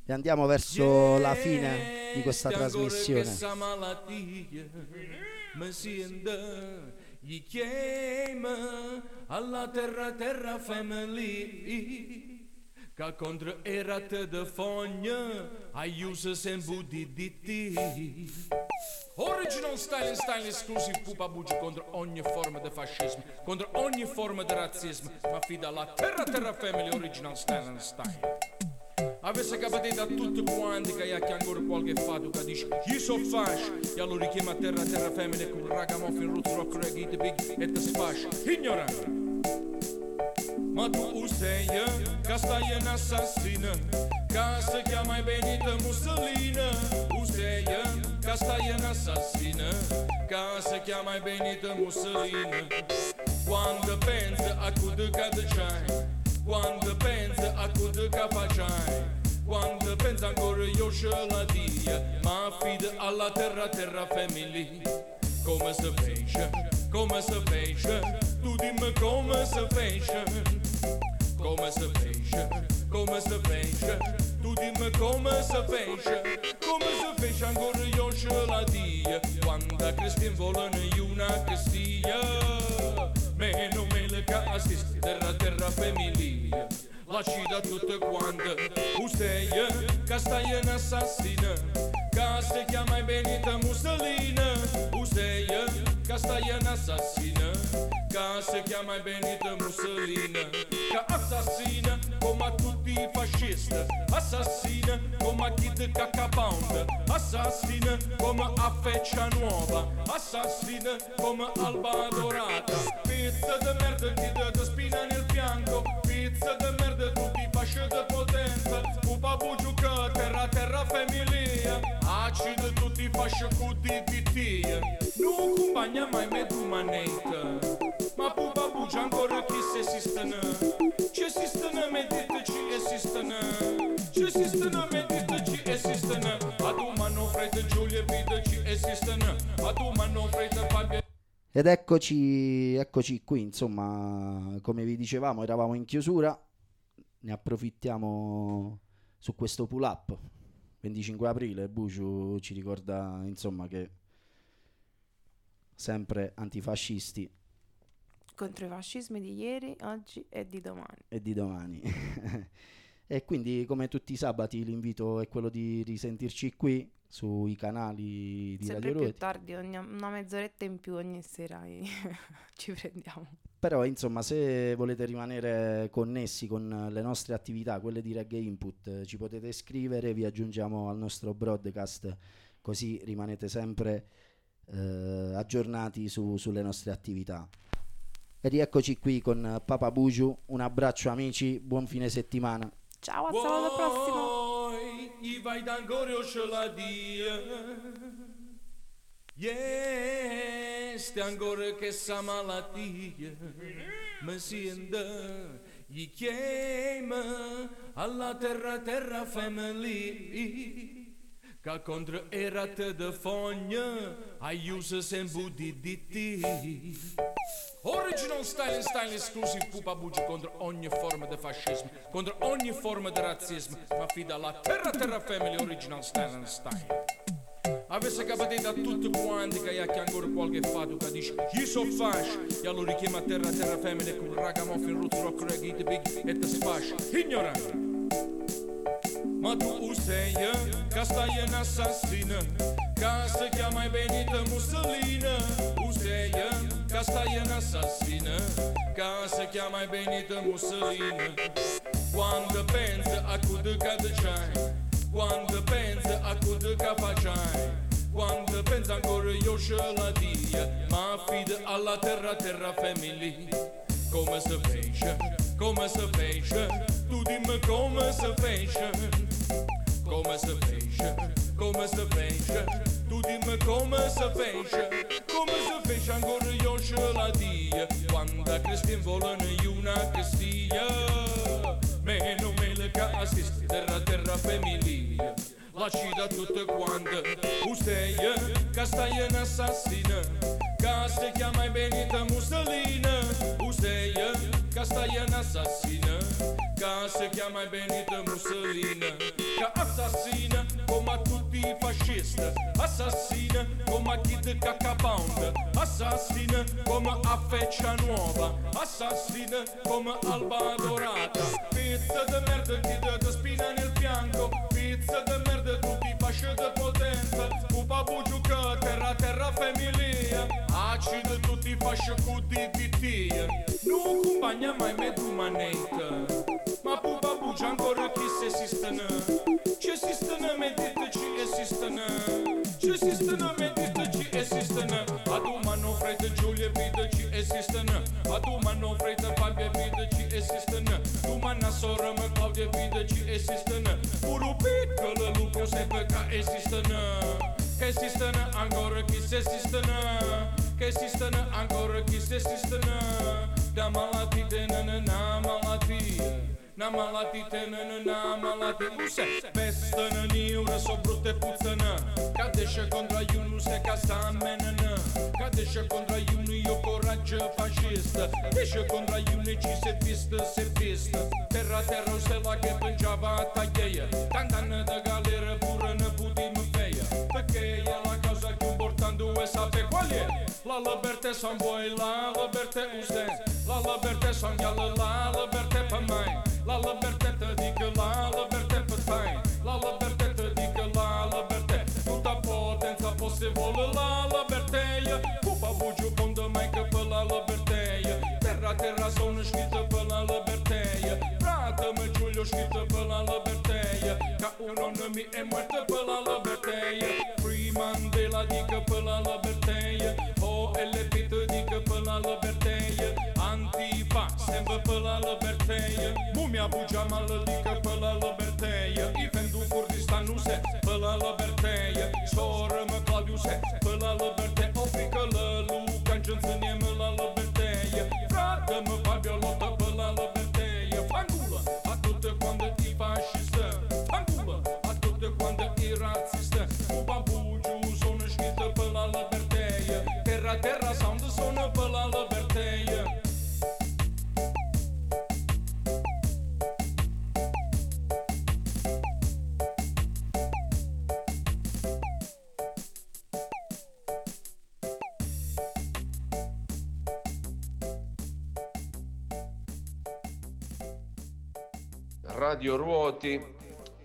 e andiamo verso la fine di questa trasmissione. Gli chiama alla terra terra family. Che contro erate de fogna aiusa sempre di di ti Original style and style exclusive pupa bugi contro ogni forma di fascismo, contro ogni forma di razzismo, ma fida alla terra terra family original style and style. Avesse capito a tutti quanti che ha ancora qualche fatto che dice io so fascio e allora richiama a terra terra family con ragamuffin roots rock reggae big e te sfascia ignorante ma tu sei che stai in assassina che si chiama Benito Mussolini. Sei che stai in assassina che si chiama Benito Mussolini. Quando pensa a quello che c'hai quando pensa a quello che facciai quando pensa ancora io ce la dia ma affida alla terra terra family. Come si fece come si fece tu dimmi come si fece come si fece come si fece tu dimmi come si fece come si fece ancora io ce la dia. Quando a Cristin volano una castiglia terra terra famiglia. Lasci da tutte quante. Usted che stai in assassina. Che si chiama Benita Mussolini. Usted che stai in assassina. Che si chiama Benita Mussolini. Che assassina come a tutti i fascisti assassina come a chi di caccapound assassina come a feccia nuova. Assassina come alba dorata. Pizza di merda chi ti spina nel fianco pizza di merda tutti fasci di potenza. Pupa bugiuca terra terra famiglia. Acido tutti fasci cu di bittia non compagna mai me tu manetta ma pupa bugia ancora chi se esistono Ed eccoci, eccoci qui, insomma, come vi dicevamo, eravamo in chiusura, ne approfittiamo su questo pull up. 25 aprile, Buciu ci ricorda, insomma, che sempre antifascisti Contro i fascismi di ieri, oggi e di domani. e di domani. (laughs) e quindi, come tutti i sabati, l'invito è quello di risentirci qui sui canali di Sempre Radio più tardi, ogni- una mezz'oretta in più ogni sera (laughs) ci prendiamo. Però insomma se volete rimanere connessi con le nostre attività, quelle di Reggae Input, ci potete scrivere, vi aggiungiamo al nostro broadcast così rimanete sempre eh, aggiornati su- sulle nostre attività. E rieccoci qui con Papa Bugiu, un abbraccio amici, buon fine settimana. Ciao, a sabato prossimo. Poi i vai d'ancora o ce la dia Este ancora che sa malattia mi sente gli chiama alla terra terra family che contro erate de fogna aiusa sempre di di ti Original style and style exclusive Pupa Bugi contro ogni forma di fascismo, contro ogni forma di razzismo, ma fida alla Terra Terra Family Original style and style. Avesse capito a tutti quanti che ha ancora qualche fatto che dice io so fascio e allora richiama Terra Terra Family con ragamuffin, roots, rock, reggae, big e te sfascia. Ignorante. Ma tu sei che stai in assassina Che si chiama Benito Mussolini Tu sei che stai in assassina Che si chiama Benito Mussolini Quando pensi a quello che ti c'hai Quando pensi a quello che facciai Quando pensi ancora io ce la dia. Ma affida alla terra terra family Come si fece, come si fece Tu dimmi come si fece come si fece, come si fece, tu dimmi come si fece, come si fece ancora io ce la dia, quando Cristian volano una castiglia, meno mele che assiste, terra terra famiglia, lasci da tutte quante, usted che stai in assassina, che si chiama Benita Mussolini, usted che stai in assassina, che si chiama Benita Mussolini, che assassina come a tutti i fascisti, assassina come a chi di cacapound, assassina come a feccia nuova, assassina come alba dorata, pizza di merda chi ti spina nel fianco, pizza di merda tutti fasci di potenza, pupa bugiuca, terra terra famiglia, acido tutti fasci cu di vittia, non compagna mai me tu manetta, ma pupa bugia ancora chi se esistono, ci esistono me dite ci esistono, ci esistono me dite ci esistono, a tu mano frate Giulia vita ci esistono, a tu mano frate Fabia vita ci esistono, tu manna sora me Claudia vita ci esistono, puro piccolo lupo sempre che esistono, che esistono ancora chi se esistono, che esistono ancora chi se esistono, da malattie na na na malattie. Na malatite, na na na malati Use, vestă ni ură so brute puțănă Ca deșă contra iunu se ca sa menănă Ca deșă contra iunu io coraggio fascista Deșă contra iunu ci se pistă, se pistă. Terra terra se la che pungiava taglieia Tantană de è La libertà son voi, la libertà use La libertà son ghială, la libertà per mai La libertà te dico, la libertà per te La libertà te dico, la libertà Tutta potenza possibile, la libertà Pupa bugiu bundă mai că pe la libertà Terra, terra sono scritta pe la libertà Frate mă Giulio scritta pe la libertà Ca uno numi è muerto pe la libertà Radio Ruoti,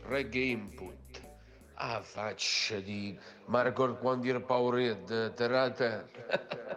Reggae Input. A faccia di Marco paura terra terra.